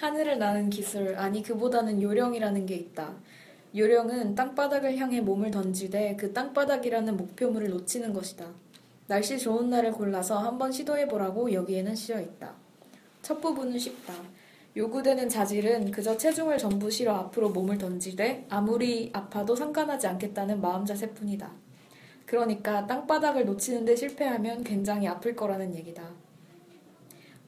하늘을 나는 기술, 아니 그보다는 요령이라는 게 있다. 요령은 땅바닥을 향해 몸을 던지되 그 땅바닥이라는 목표물을 놓치는 것이다. 날씨 좋은 날을 골라서 한번 시도해보라고 여기에는 씌어 있다. 첫 부분은 쉽다. 요구되는 자질은 그저 체중을 전부 실어 앞으로 몸을 던지되 아무리 아파도 상관하지 않겠다는 마음 자세뿐이다. 그러니까 땅바닥을 놓치는데 실패하면 굉장히 아플 거라는 얘기다.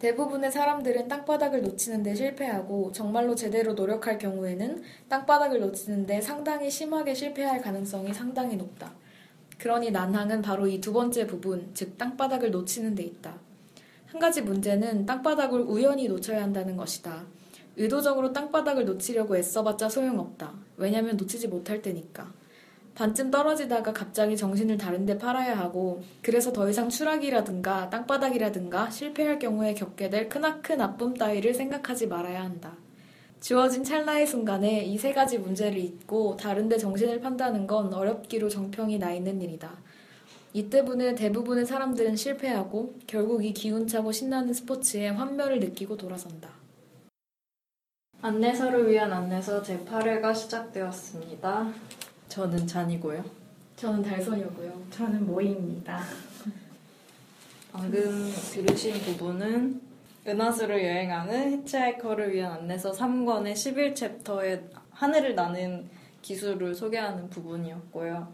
대부분의 사람들은 땅바닥을 놓치는데 실패하고 정말로 제대로 노력할 경우에는 땅바닥을 놓치는데 상당히 심하게 실패할 가능성이 상당히 높다. 그러니 난항은 바로 이 두 번째 부분, 즉 땅바닥을 놓치는 데 있다. 한 가지 문제는 땅바닥을 우연히 놓쳐야 한다는 것이다. 의도적으로 땅바닥을 놓치려고 애써봤자 소용없다. 왜냐면 놓치지 못할 테니까. 반쯤 떨어지다가 갑자기 정신을 다른데 팔아야 하고 그래서 더 이상 추락이라든가 땅바닥이라든가 실패할 경우에 겪게 될 크나큰 아픔 따위를 생각하지 말아야 한다. 주어진 찰나의 순간에 이 세 가지 문제를 잊고 다른데 정신을 판다는 건 어렵기로 정평이 나 있는 일이다. 이 때문에 대부분의 사람들은 실패하고 결국 이 기운차고 신나는 스포츠에 환멸을 느끼고 돌아선다. 안내서를 위한 안내서 제8회가 시작되었습니다. 저는 잔이고요. 저는 달선이고요. 저는 모이입니다. 방금 들으신 부분은 은하수를 여행하는 히치하이커를 위한 안내서 3권의 11 chapter의 하늘을 나는 기술을 소개하는 부분이었고요.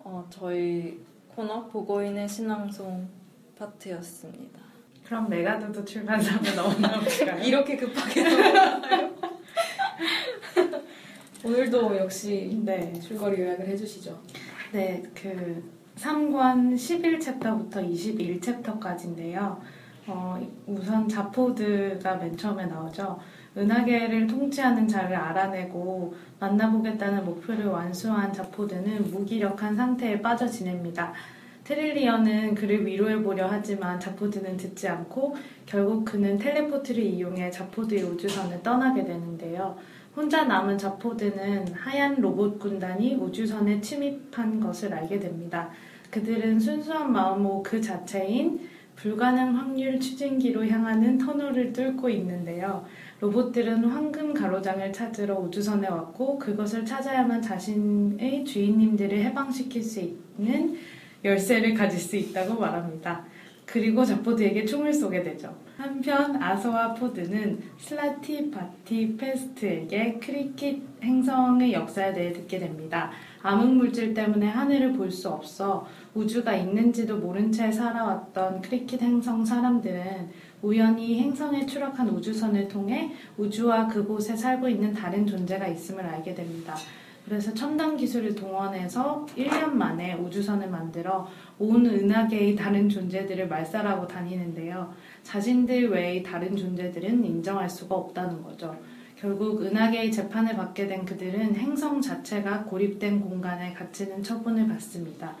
어, 저희 코너 보고인의 시 낭송 파트였습니다. 그럼 메가도도 출판사로 넘어가 볼까요? 이렇게 급하게 오늘도 역시 네. 줄거리 요약을 해주시죠. 네, 그 3권 11 chapter부터 21 chapter까지인데요. 어, 우선 자포드가 맨 처음에 나오죠. 은하계를 통치하는 자를 알아내고 만나보겠다는 목표를 완수한 자포드는 무기력한 상태에 빠져 지냅니다. 트릴리언은 그를 위로해보려 하지만 자포드는 듣지 않고 결국 그는 텔레포트를 이용해 자포드의 우주선을 떠나게 되는데요. 혼자 남은 자포드는 하얀 로봇 군단이 우주선에 침입한 것을 알게 됩니다. 그들은 순수한 마음호 그 자체인 불가능 확률 추진기로 향하는 터널을 뚫고 있는데요. 로봇들은 황금 가로장을 찾으러 우주선에 왔고 그것을 찾아야만 자신의 주인님들을 해방시킬 수 있는 열쇠를 가질 수 있다고 말합니다. 그리고 자포드에게 총을 쏘게 되죠. 한편 아서와 포드는 슬라티바트패스트에게 크리킷 행성의 역사에 대해 듣게 됩니다. 암흑 물질 때문에 하늘을 볼 수 없어 우주가 있는지도 모른 채 살아왔던 크리킷 행성 사람들은 우연히 행성에 추락한 우주선을 통해 우주와 그곳에 살고 있는 다른 존재가 있음을 알게 됩니다. 그래서 첨단 기술을 동원해서 1년 만에 우주선을 만들어 온 은하계의 다른 존재들을 말살하고 다니는데요. 자신들 외의 다른 존재들은 인정할 수가 없다는 거죠. 결국 은하계의 재판을 받게 된 그들은 행성 자체가 고립된 공간에 갇히는 처분을 받습니다.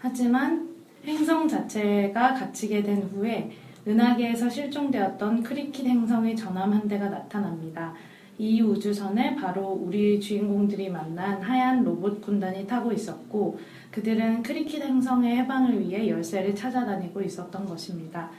하지만 행성 자체가 갇히게 된 후에 은하계에서 실종되었던 크리킷 행성의 전함 한 대가 나타납니다. 이 우주선에 바로 우리 주인공들이 만난 하얀 로봇 군단이 타고 있었고 그들은 크리킷 행성의 해방을 위해 열쇠를 찾아다니고 있었던 것입니다.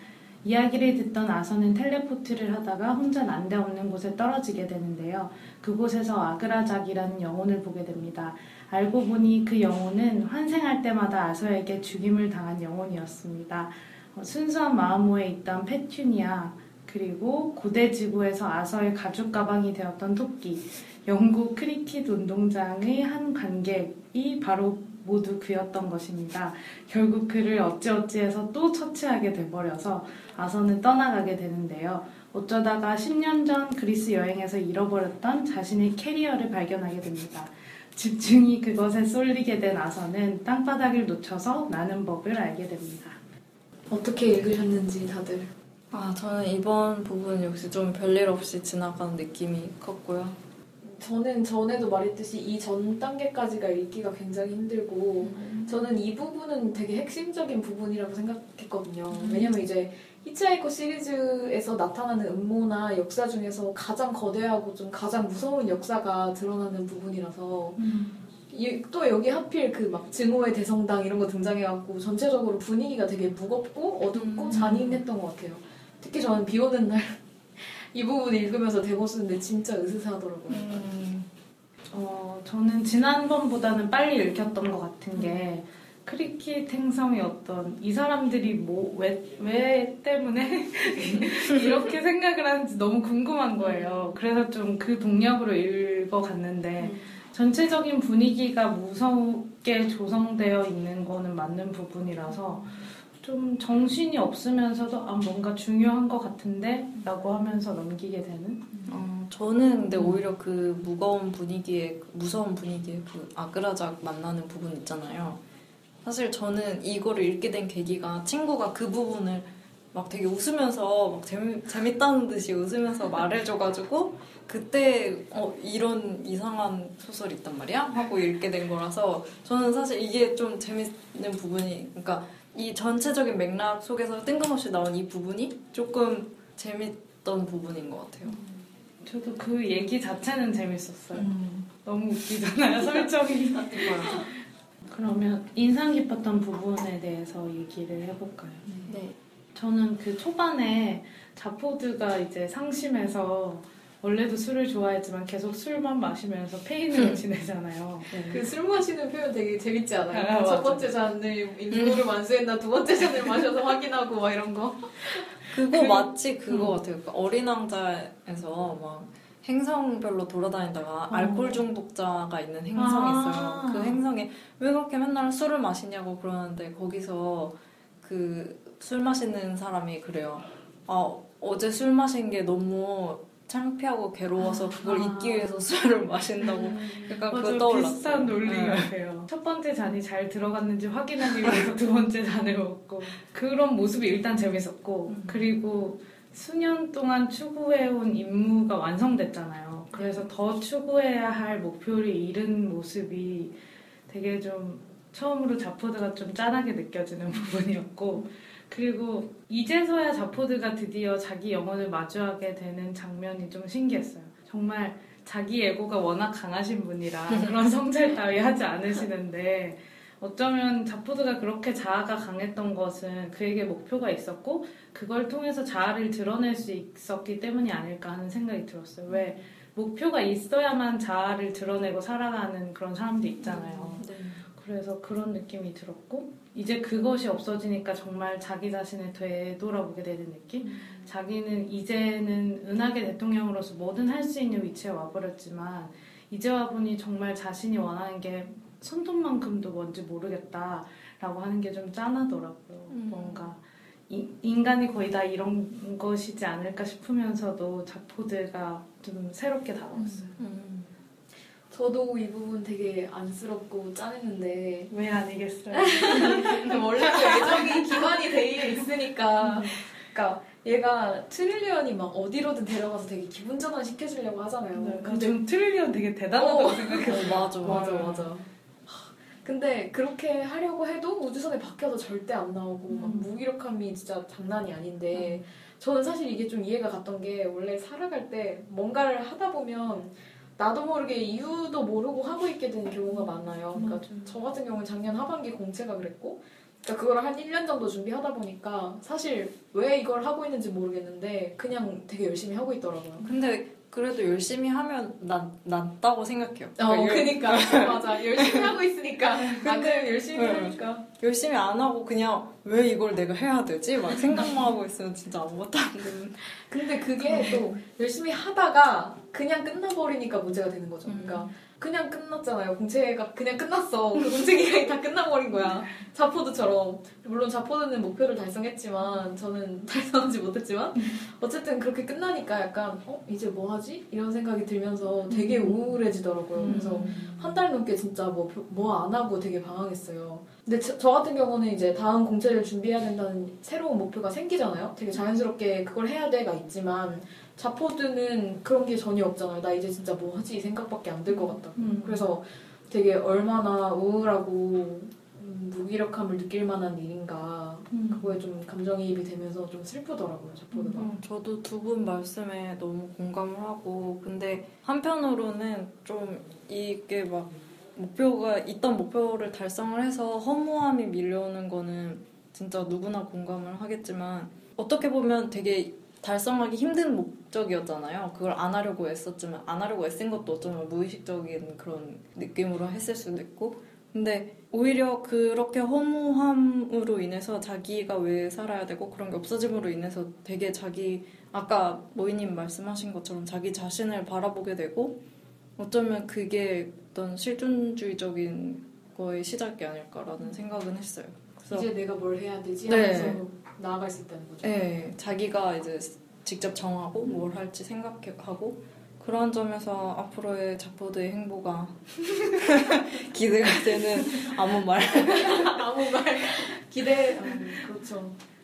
이야기를 듣던 아서는 텔레포트를 하다가 혼자 난데없는 곳에 떨어지게 되는데요. 그곳에서 아그라작이라는 영혼을 보게 됩니다. 알고 보니 그 영혼은 환생할 때마다 아서에게 죽임을 당한 영혼이었습니다. 어, 순수한 마음호에 있던 페튜니아, 그리고 고대 지구에서 아서의 가죽 가방이 되었던 토끼, 영국 크리킷 운동장의 한 관객이 바로 모두 그였던 것입니다. 결국 그를 어찌어찌해서 또 처치하게 돼버려서 아서는 떠나가게 되는데요. 어쩌다가 10년 전 그리스 여행에서 잃어버렸던 자신의 캐리어를 발견하게 됩니다. 집중이 그것에 쏠리게 된 아서는 땅바닥을 놓쳐서 나는 법을 알게 됩니다. 어떻게 읽으셨는지 다들 아, 저는 이번 부분 역시 좀 별일 없이 지나가는 느낌이 컸고요. 저는 전에도 말했듯이 이 전 단계까지가 읽기가 굉장히 힘들고 저는 이 부분은 되게 핵심적인 부분이라고 생각했거든요. 왜냐면 이제 히치하이커 시리즈에서 나타나는 음모나 역사 중에서 가장 거대하고 좀 가장 무서운 역사가 드러나는 부분이라서 이- 또 여기 하필 그 막 증오의 대성당 이런 거 등장해갖고 전체적으로 분위기가 되게 무겁고 어둡고 음. 잔인했던 것 같아요. 특히 저는 비 오는 날 이 부분 읽으면서 대본 쓰는데 진짜 으스스하더라고요. 어, 저는 지난번보다는 빨리 읽혔던 것 같은 게 크리켓 행성의 어떤 이 사람들이 뭐, 왜, 왜 때문에 이렇게 생각을 하는지 너무 궁금한 거예요. 그래서 좀 그 동력으로 읽어갔는데 전체적인 분위기가 무섭게 조성되어 있는 거는 맞는 부분이라서 좀 정신이 없으면서도 아, 뭔가 중요한 것 같은데? 라고 하면서 넘기게 되는? 어, 저는 근데 오히려 그 무거운 분위기에 그 무서운 분위기에 그 아그라작 만나는 부분 있잖아요. 사실 저는 이거를 읽게 된 계기가 친구가 그 부분을 막 되게 웃으면서 막 재미, 재밌다는 듯이 웃으면서 말해줘가지고 그때 어 이런 이상한 소설이 있단 말이야 하고 읽게 된 거라서 저는 사실 이게 좀 재밌는 부분이 그러니까 이 전체적인 맥락 속에서 뜬금없이 나온 이 부분이 조금 재밌던 부분인 것 같아요. 저도 그 얘기 자체는 재밌었어요. 너무 웃기잖아요, 설정이. 그러면 인상 깊었던 부분에 대해서 얘기를 해볼까요? 네. 저는 그 초반에 자포드가 이제 상심해서 원래도 술을 좋아했지만 계속 술만 마시면서 페인으로 지내잖아요. 그술 마시는 표현 되게 재밌지 않아요? 아, 첫 맞아. 번째 잔을 인수를 만수했나 두 번째 잔을 마셔서 확인하고 막 이런 거. 그거 그- 마치 그거 음. 같아요. 그 어린 왕자에서 막 행성별로 돌아다니다가 어. 알코올 중독자가 있는 행성이 아. 있어요. 그 행성에 왜 그렇게 맨날 술을 마시냐고 그러는데 거기서 그 술 마시는 사람이 그래요. 아 어제 술 마신 게 너무 창피하고 괴로워서 그걸 아. 잊기 위해서 술을 마신다고 약간 그거 맞아요. 떠올랐어요. 비슷한 논리 네. 같아요. 첫 번째 잔이 잘 들어갔는지 확인하기 위해서 두 번째 잔을 먹고 그런 모습이 일단 재밌었고 음. 그리고 수년 동안 추구해온 임무가 완성됐잖아요. 그래서 더 추구해야 할 목표를 잃은 모습이 되게 좀 처음으로 자포드가 좀 짠하게 느껴지는 부분이었고 그리고 이제서야 자포드가 드디어 자기 영혼을 마주하게 되는 장면이 좀 신기했어요. 정말 자기 에고가 워낙 강하신 분이라 그런 성찰 따위 하지 않으시는데 어쩌면 자포드가 그렇게 자아가 강했던 것은 그에게 목표가 있었고 그걸 통해서 자아를 드러낼 수 있었기 때문이 아닐까 하는 생각이 들었어요. 왜 목표가 있어야만 자아를 드러내고 살아가는 그런 사람도 있잖아요. 네. 그래서 그런 느낌이 들었고 이제 그것이 없어지니까 정말 자기 자신을 되돌아보게 되는 느낌? 자기는 이제는 은하계 대통령으로서 뭐든 할 수 있는 위치에 와버렸지만 이제 와보니 정말 자신이 원하는 게 손톱만큼도 뭔지 모르겠다라고 하는 게 좀 짠하더라고요. 음. 뭔가 이- 인간이 거의 다 이런 것이지 않을까 싶으면서도 자포드가 좀 새롭게 다가왔어요. 음. 저도 이 부분 되게 안쓰럽고 짠했는데 왜 아니겠어요? 원래 그 애정이 기반이 돼 있으니까 그러니까 얘가 트릴리언이 막 어디로든 데려가서 되게 기분 전환 시켜주려고 하잖아요. 근데 근데 좀 트릴리언 되게 대단하다고 어. 생각해요. 어, 맞아 맞아 맞아. 하, 근데 그렇게 하려고 해도 우주선에 박혀서 절대 안 나오고 막 음. 무기력함이 진짜 장난이 아닌데 저는 사실 이게 좀 이해가 갔던 게 원래 살아갈 때 뭔가를 하다 보면 나도 모르게 이유도 모르고 하고 있게 되는 경우가 많아요. 그러니까 맞아요. 저 같은 경우는 작년 하반기 공채가 그랬고 그러니까 그걸 한 1년 정도 준비하다 보니까 사실 왜 이걸 하고 있는지 모르겠는데 그냥 되게 열심히 하고 있더라고요. 근데 그래도 열심히 하면 낫, 낫다고 생각해요. 어, 그러니까. 맞아. 열심히 하고 있으니까. 나도 열심히 네. 하니까. 열심히 안 하고 그냥 왜 이걸 내가 해야 되지? 막 생각만 하고 있으면 진짜 아무것도 안 되는. 근데 그게 또 열심히 하다가 그냥 끝나버리니까 문제가 되는 거죠. 음. 그러니까 그냥 끝났잖아요. 공채가 그냥 끝났어. 그 공채 기간이 다 끝나버린 거야. 자포드처럼. 물론 자포드는 목표를 달성했지만 저는 달성하지 못했지만 어쨌든 그렇게 끝나니까 약간 어 이제 뭐 하지? 이런 생각이 들면서 되게 우울해지더라고요. 그래서 한 달 넘게 진짜 뭐 뭐 안 하고 되게 방황했어요. 근데 저, 저 같은 경우는 이제 다음 공채를 준비해야 된다는 새로운 목표가 생기잖아요. 되게 자연스럽게 그걸 해야 돼가 있지만 자포드는 그런 게 전혀 없잖아요. 나 이제 진짜 뭐 하지 이 생각밖에 안 들 것 같다. 음. 그래서 되게 얼마나 우울하고 음, 무기력함을 느낄 만한 일인가 음. 그거에 좀 감정이입이 되면서 좀 슬프더라고요. 자포드가. 음, 저도 두 분 말씀에 너무 공감을 하고 근데 한편으로는 좀 이게 막 목표가 있던 목표를 달성을 해서 허무함이 밀려오는 거는 진짜 누구나 공감을 하겠지만 어떻게 보면 되게 달성하기 힘든 목, 무의식적이었잖아요. 그걸 안 하려고 애썼지만 안 하려고 애쓴 것도 어쩌면 무의식적인 그런 느낌으로 했을 수도 있고 근데 오히려 그렇게 허무함으로 인해서 자기가 왜 살아야 되고 그런 게 없어짐으로 인해서 되게 자기 아까 모이님 말씀하신 것처럼 자기 자신을 바라보게 되고 어쩌면 그게 어떤 실존주의적인 거의 시작이 아닐까라는 생각은 했어요. 이제 내가 뭘 해야 되지 네. 하면서 나아갈 수 있다는 거죠. 네, 자기가 이제 직접 정하고 뭘 할지 생각하고 그런 점에서 앞으로의 자포드의 행보가 기대가 되는 아무 말. 아무 말 기대. 음, 그렇죠.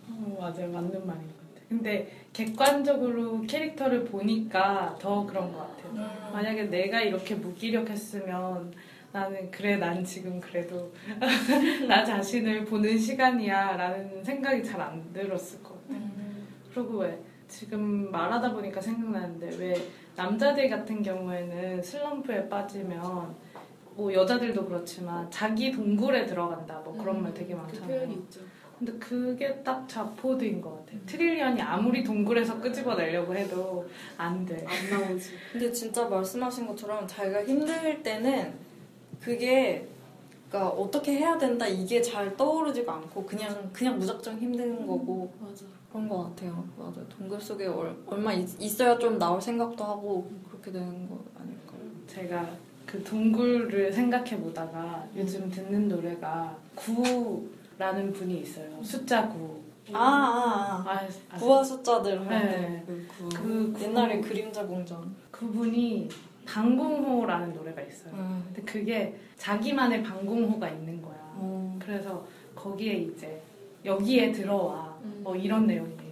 어, 맞아요. 맞는 같아요. 근데 객관적으로 캐릭터를 보니까 더 그런 것 같아요. 만약에 내가 이렇게 무기력했으면 나는 그래 난 지금 그래도 나 자신을 보는 시간이야 라는 생각이 잘 안 들었을 것 같아요. 그리고 왜 지금 말하다 보니까 생각나는데 왜 남자들 같은 경우에는 슬럼프에 빠지면 뭐 여자들도 그렇지만 자기 동굴에 들어간다 뭐 그런 말 되게 그 많잖아요. 있죠. 근데 그게 딱 자포드인 것 같아요. 트릴리언이 아무리 동굴에서 끄집어내려고 해도 안 돼. 안 나오지. 근데 진짜 말씀하신 것처럼 자기가 힘들 때는 그게 그러니까 어떻게 해야 된다 이게 잘 떠오르지가 않고 그냥 그냥 무작정 힘든 거고 맞아. 그런 것 같아요. 맞아요. 동굴 속에 얼, 얼마 있, 있어야 좀 나올 생각도 하고 그렇게 되는 거 아닐까요? 제가 그 동굴을 생각해 보다가 요즘 듣는 노래가 구 라는 분이 있어요. 숫자 구. 아, 아, 아. 아? 부하 숫자들 네. 할때 그, 구. 그 구- 옛날에 그림자 공전. 그분이 방공호라는 노래가 있어요. 음. 근데 그게 자기만의 방공호가 있는 거야. 음. 그래서 거기에 이제 여기에 들어와 음. 뭐 이런 내용이에요.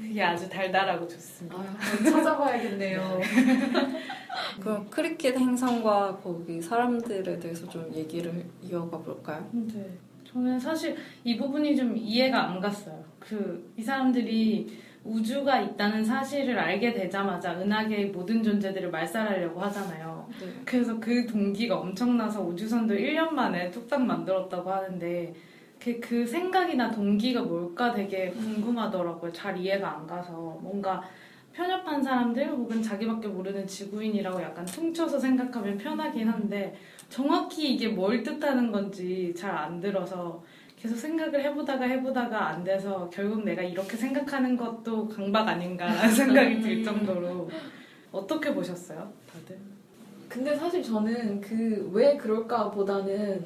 그게 아주 달달하고 아, 좋습니다. 한번 찾아봐야겠네요. 그럼 크리켓 행성과 거기 사람들에 대해서 좀 얘기를 이어가 볼까요? 근데 저는 사실 이 부분이 좀 이해가 안 갔어요. 그 이 사람들이 우주가 있다는 사실을 알게 되자마자 은하계의 모든 존재들을 말살하려고 하잖아요. 네. 그래서 그 동기가 엄청나서 우주선도 1년 만에 뚝딱 만들었다고 하는데 그, 그 생각이나 동기가 뭘까 되게 궁금하더라고요. 잘 이해가 안 가서 뭔가 편협한 사람들 혹은 자기밖에 모르는 지구인이라고 약간 퉁쳐서 생각하면 편하긴 한데 정확히 이게 뭘 뜻하는 건지 잘 안 들어서 계속 생각을 해보다가 해보다가 안 돼서 결국 내가 이렇게 생각하는 것도 강박 아닌가라는 생각이 들 정도로 어떻게 보셨어요, 다들? 근데 사실 저는 그 왜 그럴까 보다는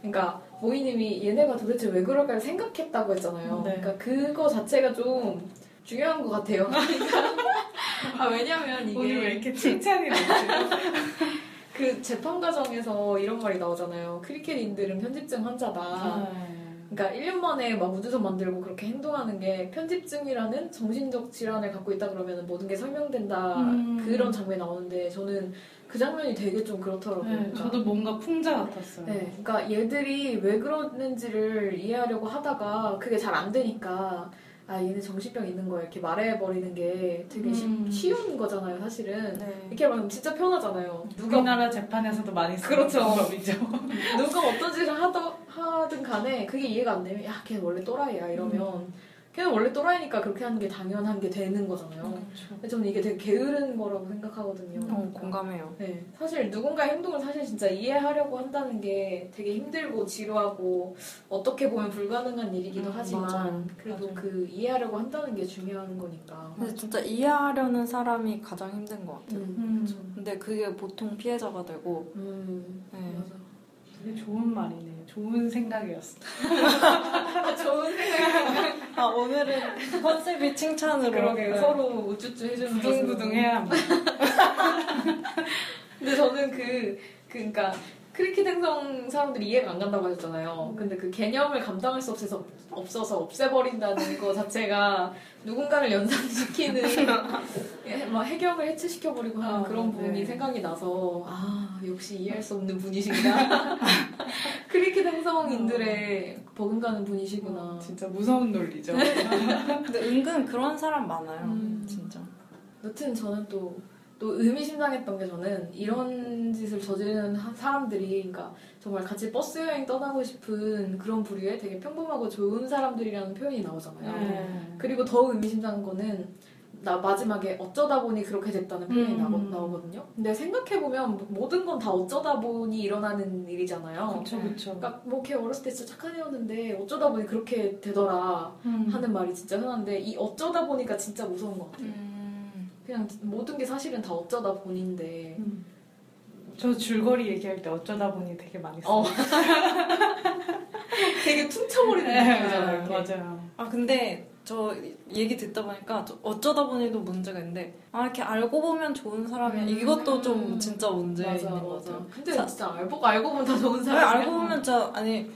그러니까 모이님이 얘네가 도대체 왜 그럴까를 생각했다고 했잖아요. 네. 그러니까 그거 자체가 좀 중요한 것 같아요. 아 왜냐면 이게 오늘 왜 이렇게 칭찬이 나지? 그 재판 과정에서 이런 말이 나오잖아요. 크리켓인들은 편집증 환자다. 아. 그러니까 1년 만에 막 우주선 만들고 그렇게 행동하는 게 편집증이라는 정신적 질환을 갖고 있다 그러면 모든 게 설명된다 음. 그런 장면이 나오는데 저는 그 장면이 되게 좀 그렇더라고요. 네, 그러니까 저도 뭔가 풍자 같았어요. 네, 그러니까 얘들이 왜 그러는지를 이해하려고 하다가 그게 잘 안 되니까 아 얘는 정신병 있는 거야 이렇게 말해버리는 게 되게 쉬- 음. 쉬운 거잖아요 사실은 네. 이렇게 말하면 진짜 편하잖아요 누가 우리나라 재판에서도 많이 쓰는 그렇죠. 방법이죠. 누가 어떤 짓을 하던, 하든 간에 그게 이해가 안 되면 야 걔는 원래 또라이야 이러면 걔는 원래 또라이니까 그렇게 하는 게 당연한 게 되는 거잖아요 그렇죠. 근데 저는 이게 되게 게으른 거라고 생각하거든요 어, 공감해요. 네, 사실 누군가의 행동을 사실 진짜 이해하려고 한다는 게 되게 힘들고 지루하고 어떻게 보면 불가능한 일이기도 음, 하지만 맞아요. 그래도 맞아요. 그 이해하려고 한다는 게 중요한 거니까. 근데 진짜 이해하려는 사람이 가장 힘든 것 같아요. 음, 음, 근데 그게 보통 피해자가 되고 음, 네. 맞아. 되게 좋은 말이네. 좋은 생각이었어. 좋은 생각. 아 오늘은 컨셉이 칭찬으로 그러게요. 네. 서로 우쭈쭈 해주는 것으로. 부둥부둥 해야 합니다. 근데 저는 그, 그, 그니까, 크리켓 행성 사람들이 이해가 안 간다고 하셨잖아요. 근데 그 개념을 감당할 수 없어서, 없어서 없애버린다는 거 자체가 누군가를 연상시키는, 예, 막 해경을 해체시켜버리고 하는 아, 그런 부분이 네. 생각이 나서, 아, 역시 이해할 수 없는 분이시구나. 크리켓 행성인들의 버금가는 분이시구나. 어, 진짜 무서운 논리죠. 근데 은근 그런 사람 많아요. 음. 진짜. 여튼 저는 또, 또 의미심장했던 게 저는 이런 짓을 저지르는 하- 사람들이, 그러니까 정말 같이 버스 여행 떠나고 싶은 그런 부류의 되게 평범하고 좋은 사람들이라는 표현이 나오잖아요. 네. 그리고 더 의미심장한 거는 나 마지막에 어쩌다 보니 그렇게 됐다는 표현이 음. 나오, 나오거든요. 근데 생각해보면 모든 건 다 어쩌다 보니 일어나는 일이잖아요. 그렇죠, 그렇죠. 그러니까 뭐 걔 어렸을 때 진짜 착한 애였는데 어쩌다 보니 그렇게 되더라 음. 하는 말이 진짜 흔한데 이 어쩌다 보니까 진짜 무서운 것 같아요. 음. 그냥 모든 게 사실은 다 어쩌다 보니인데 음. 저 줄거리 얘기할 때 어쩌다 보니 되게 많이 써요. 어. 되게 퉁쳐버리는 느낌이잖아요. 네, 맞아요. 아 근데 저 얘기 듣다 보니까 저 어쩌다 보니도 문제가 있는데 아 이렇게 알고 보면 좋은 사람이야 음. 이것도 좀 진짜 문제 맞아 것. 같아요. 근데 사- 진짜 알고 알고 보면 다 좋은 아니, 사람이야. 알고 보면 진짜 아니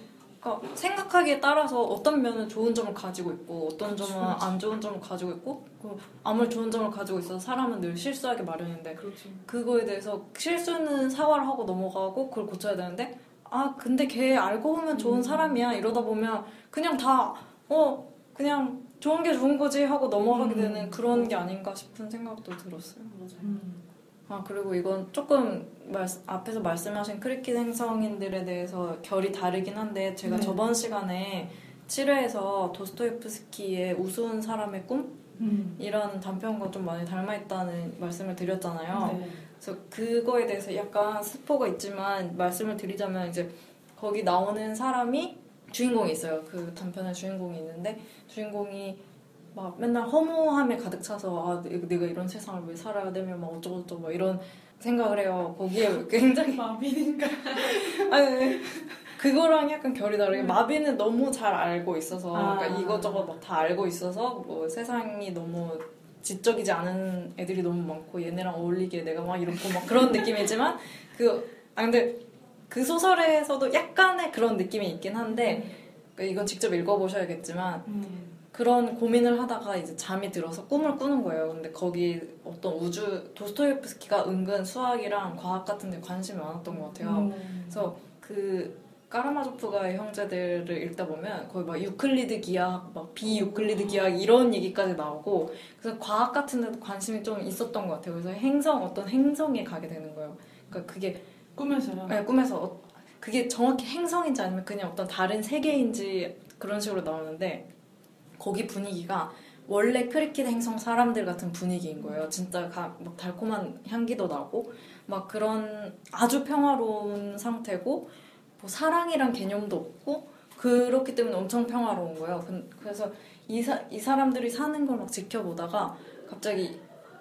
그러니까 생각하기에 따라서 어떤 면은 좋은 점을 가지고 있고 어떤 점은 안 좋은 점을 가지고 있고 그 아무리 좋은 점을 가지고 있어서 사람은 늘 실수하기 마련인데 그렇죠. 그거에 대해서 실수는 사과를 하고 넘어가고 그걸 고쳐야 되는데 아 근데 걔 알고 보면 좋은 음. 사람이야 이러다 보면 그냥 다 어 그냥 좋은 게 좋은 거지 하고 넘어가게 음. 되는 그런 게 아닌가 싶은 생각도 들었어요. 맞아요. 음. 아 그리고 이건 조금 말, 앞에서 말씀하신 크리킷 행성인들에 대해서 결이 다르긴 한데 제가 네. 저번 시간에 7회에서 도스토옙스키의 우스운 사람의 꿈이라는 음. 단편과 좀 많이 닮아있다는 말씀을 드렸잖아요. 네. 그래서 그거에 대해서 약간 스포가 있지만 말씀을 드리자면 이제 거기 나오는 사람이 주인공이 있어요. 그 단편의 주인공이 있는데 주인공이 막 맨날 허무함에 가득 차서 아 내- 내가 이런 세상을 왜 살아야 되며 막 어쩌고저쩌고 막 이런 생각을 해요. 거기에 굉장히 마빈인가? 아니 그거랑 약간 결이 다르게 마비는 너무 잘 알고 있어서 아. 그러니까 이것저것 막 다 알고 있어서 뭐 세상이 너무 지적이지 않은 애들이 너무 많고 얘네랑 어울리게 내가 막 이렇고 막 그런 느낌이지만 그아 근데 그 소설에서도 약간의 그런 느낌이 있긴 한데 그러니까 이건 직접 읽어보셔야겠지만 음. 그런 고민을 하다가 이제 잠이 들어서 꿈을 꾸는 거예요. 근데 거기 어떤 우주 도스토옙스키가 은근 수학이랑 과학 같은 데 관심이 많았던 것 같아요. 음. 그래서 그 까라마조프가의 형제들을 읽다 보면 거의 막 유클리드 기하학, 막 비유클리드 기하학 이런 얘기까지 나오고 그래서 과학 같은 데도 관심이 좀 있었던 것 같아요. 그래서 행성 어떤 행성에 가게 되는 거예요. 그러니까 그게 꿈에서요. 네, 꿈에서 어- 그게 정확히 행성인지 아니면 그냥 어떤 다른 세계인지 그런 식으로 나오는데 거기 분위기가 원래 크리켓 행성 사람들 같은 분위기인 거예요. 진짜 가- 막 달콤한 향기도 나고 막 그런 아주 평화로운 상태고 뭐 사랑이란 개념도 없고 그렇기 때문에 엄청 평화로운 거예요. 근- 그래서 이, 사, 이 사람들이 사는 걸 막 지켜보다가 갑자기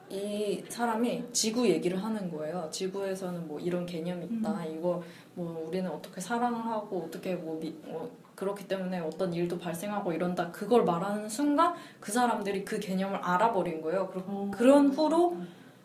이 사람이 지구 얘기를 하는 거예요. 지구에서는 뭐 이런 개념이 있다. 이거 뭐 우리는 어떻게 사랑을 하고 어떻게 뭐 미- 어, 그렇기 때문에 어떤 일도 발생하고 이런다. 그걸 말하는 순간 그 사람들이 그 개념을 알아버린 거예요. 그러- 어. 그런 후로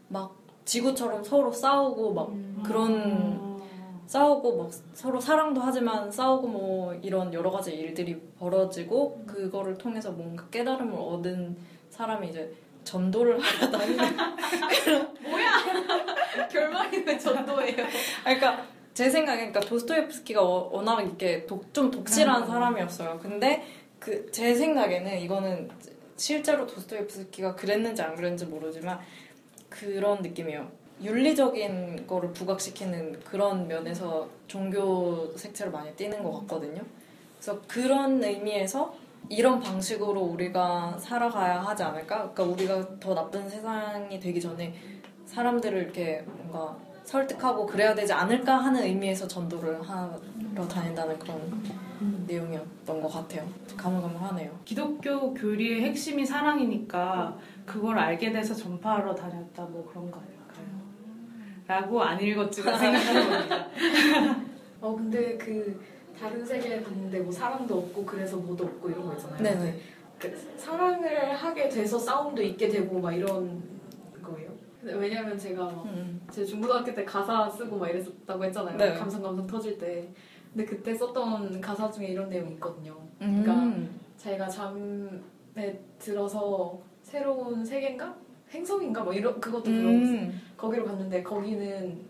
막 지구처럼 서로 싸우고 막 음. 그런 어. 싸우고 막 서로 사랑도 하지만 싸우고 뭐 이런 여러 가지 일들이 벌어지고 그거를 통해서 뭔가 깨달음을 얻은 사람이 이제 전도를 하러 다니는 결말이 왜 전도예요? 아, 그러니까 제 생각에 그러니까 도스토옙스키가 워- 워낙 이렇게 독, 좀 독실한 음. 사람이었어요. 근데 그 제 생각에는 이거는 실제로 도스토옙스키가 그랬는지 안 그랬는지 모르지만 그런 느낌이에요. 윤리적인 거를 부각시키는 그런 면에서 종교 색채를 많이 띠는 것 같거든요. 그래서 그런 의미에서 이런 방식으로 우리가 살아가야 하지 않을까? 그러니까 우리가 더 나쁜 세상이 되기 전에 사람들을 이렇게 뭔가 설득하고 그래야 되지 않을까 하는 의미에서 전도를 하러 다닌다는 그런 음. 내용이었던 것 같아요. 가물가물하네요. 기독교 교리의 핵심이 사랑이니까 그걸 알게 돼서 전파하러 다녔다 뭐 그런 거예요. 라고 안 읽었지만 생각하는 겁니다. 어 근데 그 다른 세계에 갔는데 뭐 사랑도 없고 그래서 뭐도 없고 이런 거 있잖아요. 네네. 그 사랑을 하게 돼서 싸움도 있게 되고 막 이런 왜냐면 제가 막 음. 제 중고등학교 때 가사 쓰고 막 이랬었다고 했잖아요. 네. 감성 감성 터질 때. 근데 그때 썼던 가사 중에 이런 내용이 있거든요. 음. 자기가 잠에 들어서 새로운 세계인가? 행성인가? 뭐 이런 그것도 들어봤어요. 음. 거기로 갔는데 거기는 막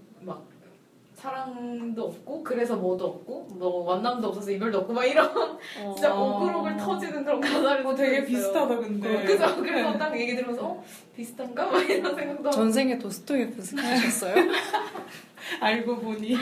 사랑도 없고 그래서 뭐도 없고 뭐 만남도 없어서 이별도 없고 막 이런 진짜 오글오글 터지는 그런 가사를 어, 되게. 비슷하다 근데. 어, 그죠? 그래서 딱 얘기 들으면서 어? 비슷한가? 막 이런 생각도 전생에 도스토옙스키 하셨어요? 알고 보니.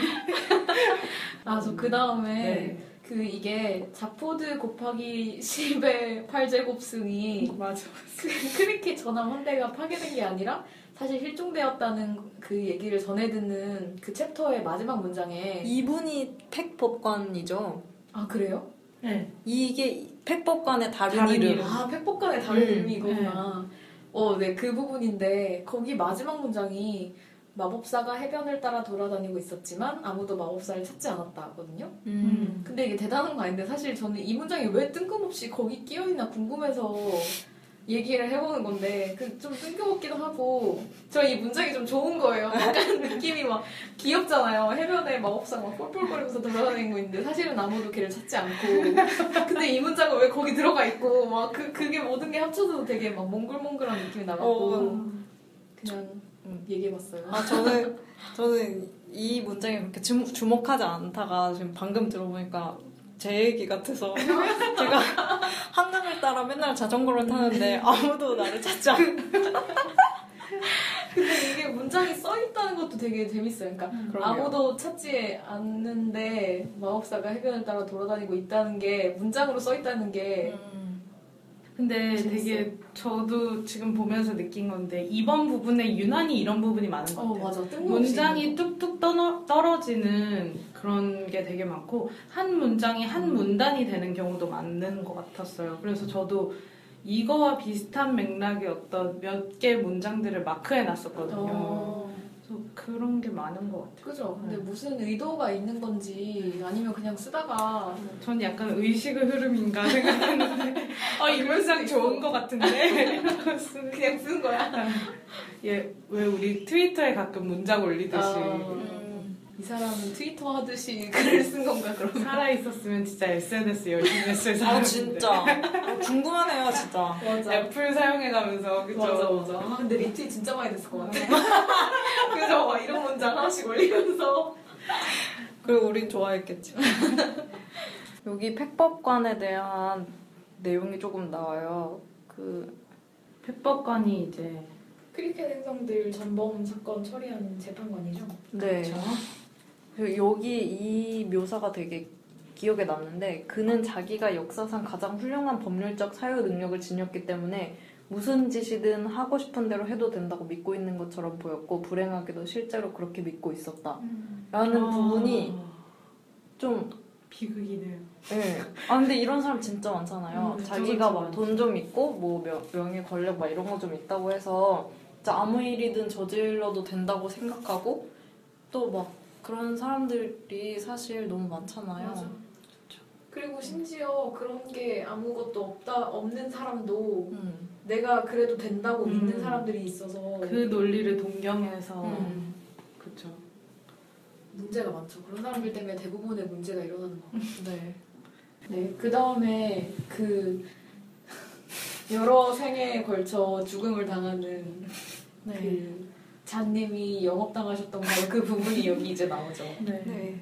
아, 저 그 다음에 네. 그 이게 자포드 곱하기 10의 8제곱승이 맞아. 그 크리켓 전함 한 대가 파괴된 게 아니라 사실 실종되었다는 그 얘기를 전해 듣는 그 챕터의 마지막 문장에 이분이 팩법관이죠. 아 그래요? 네. 이게 팩법관의 다른, 다른 이름. 이름. 아 팩복간의 다른 음, 의미 이거구나. 어, 네 그 부분인데 거기 마지막 문장이 마법사가 해변을 따라 돌아다니고 있었지만 아무도 마법사를 찾지 않았다 하거든요. 음. 근데 이게 대단한 거 아닌데 사실 저는 이 문장이 왜 뜬금없이 거기 끼어 있나 궁금해서 얘기를 해보는 건데 그 좀 뜬금없기도 하고 저 이 문장이 좀 좋은 거예요. 약간 느낌이 막 귀엽잖아요. 해변에 마법사가 막 폴폴거리면서 돌아다니는 거 있는데 사실은 아무도 걔를 찾지 않고 근데 이 문장은 왜 거기 들어가 있고 막 그 그게 모든 게 합쳐져서 되게 막 몽글몽글한 느낌이 나갖고 어. 그냥 음. 얘기해봤어요. 아 저는 저는 이 문장에 그렇게 주목, 주목하지 않다가 지금 방금 들어보니까 제 얘기 같아서 제가 한강을 따라 맨날 자전거를 타는데 아무도 나를 찾지 않고 근데 이게 문장이 써있다는 것도 되게 재밌어요. 그러니까 그럼요. 아무도 찾지 않는데 마법사가 해변을 따라 돌아다니고 있다는 게 문장으로 써있다는 게 음. 근데 재밌어요. 되게 저도 지금 보면서 느낀 건데 이번 부분에 유난히 이런 부분이 많은 것어 같아요. 맞아 뜬금없이 문장이 뚝뚝 떠너, 떨어지는 그런 게 되게 많고 한 문장이 한 문단이 되는 경우도 많은 것 같았어요. 그래서 저도 이거와 비슷한 맥락의 어떤 몇 개 문장들을 마크해 놨었거든요. 어, 그래서 그런 게 많은 것 같아요. 그죠. 근데 네. 무슨 의도가 있는 건지 아니면 그냥 쓰다가 전 약간 의식의 흐름인가 생각했는데 아, 이 문장 좋은 것 같은데 그냥 쓴 거야. 예, 왜 우리 트위터에 가끔 문장 올리듯이 어. 음. 이 사람은 트위터 하듯이 글을 쓴 건가 그러면? 살아 있었으면 진짜 SNS 열심히 했을 아 사람인데 진짜 아, 궁금하네요 진짜 맞아. 애플 사용해가면서 그죠? 맞아 맞아. 아 근데 리트윗 진짜 많이 됐을 것 같아. 그죠? 막 이런 문장 하나씩 올리면서. 그리고 우린 좋아했겠지 여기 팩법관에 대한 내용이 조금 나와요 그 팩법관이 이제 크리켓 행성들 전범 사건 처리하는 재판관이죠. 네. 그렇죠. 그리고 여기 이 묘사가 되게 기억에 남는데 그는 자기가 역사상 가장 훌륭한 법률적 사유 능력을 지녔기 때문에 무슨 짓이든 하고 싶은 대로 해도 된다고 믿고 있는 것처럼 보였고 불행하게도 실제로 그렇게 믿고 있었다. 라는 아, 부분이 좀 비극이네요. 예. 아 근데 이런 사람 진짜 많잖아요. 음, 자기가 막 돈 좀 있고 뭐 명, 명예 권력 막 이런 거 좀 있다고 해서 진짜 아무 일이든 저질러도 된다고 생각하고 또 막 그런 사람들이 사실 너무 많잖아요. 맞아. 그리고 심지어 그런 게 아무것도 없다 없는 사람도 음. 내가 그래도 된다고 음. 믿는 사람들이 있어서 그 논리를 동경해서 음. 그렇죠. 문제가 많죠. 그런 사람들 때문에 대부분의 문제가 일어나는 거. 네. 네, 그 다음에 그 여러 생에 걸쳐 죽음을 당하는 네. 그 잔님이 영업당하셨던 바로 그 부분이 여기 이제 나오죠. 네. 네.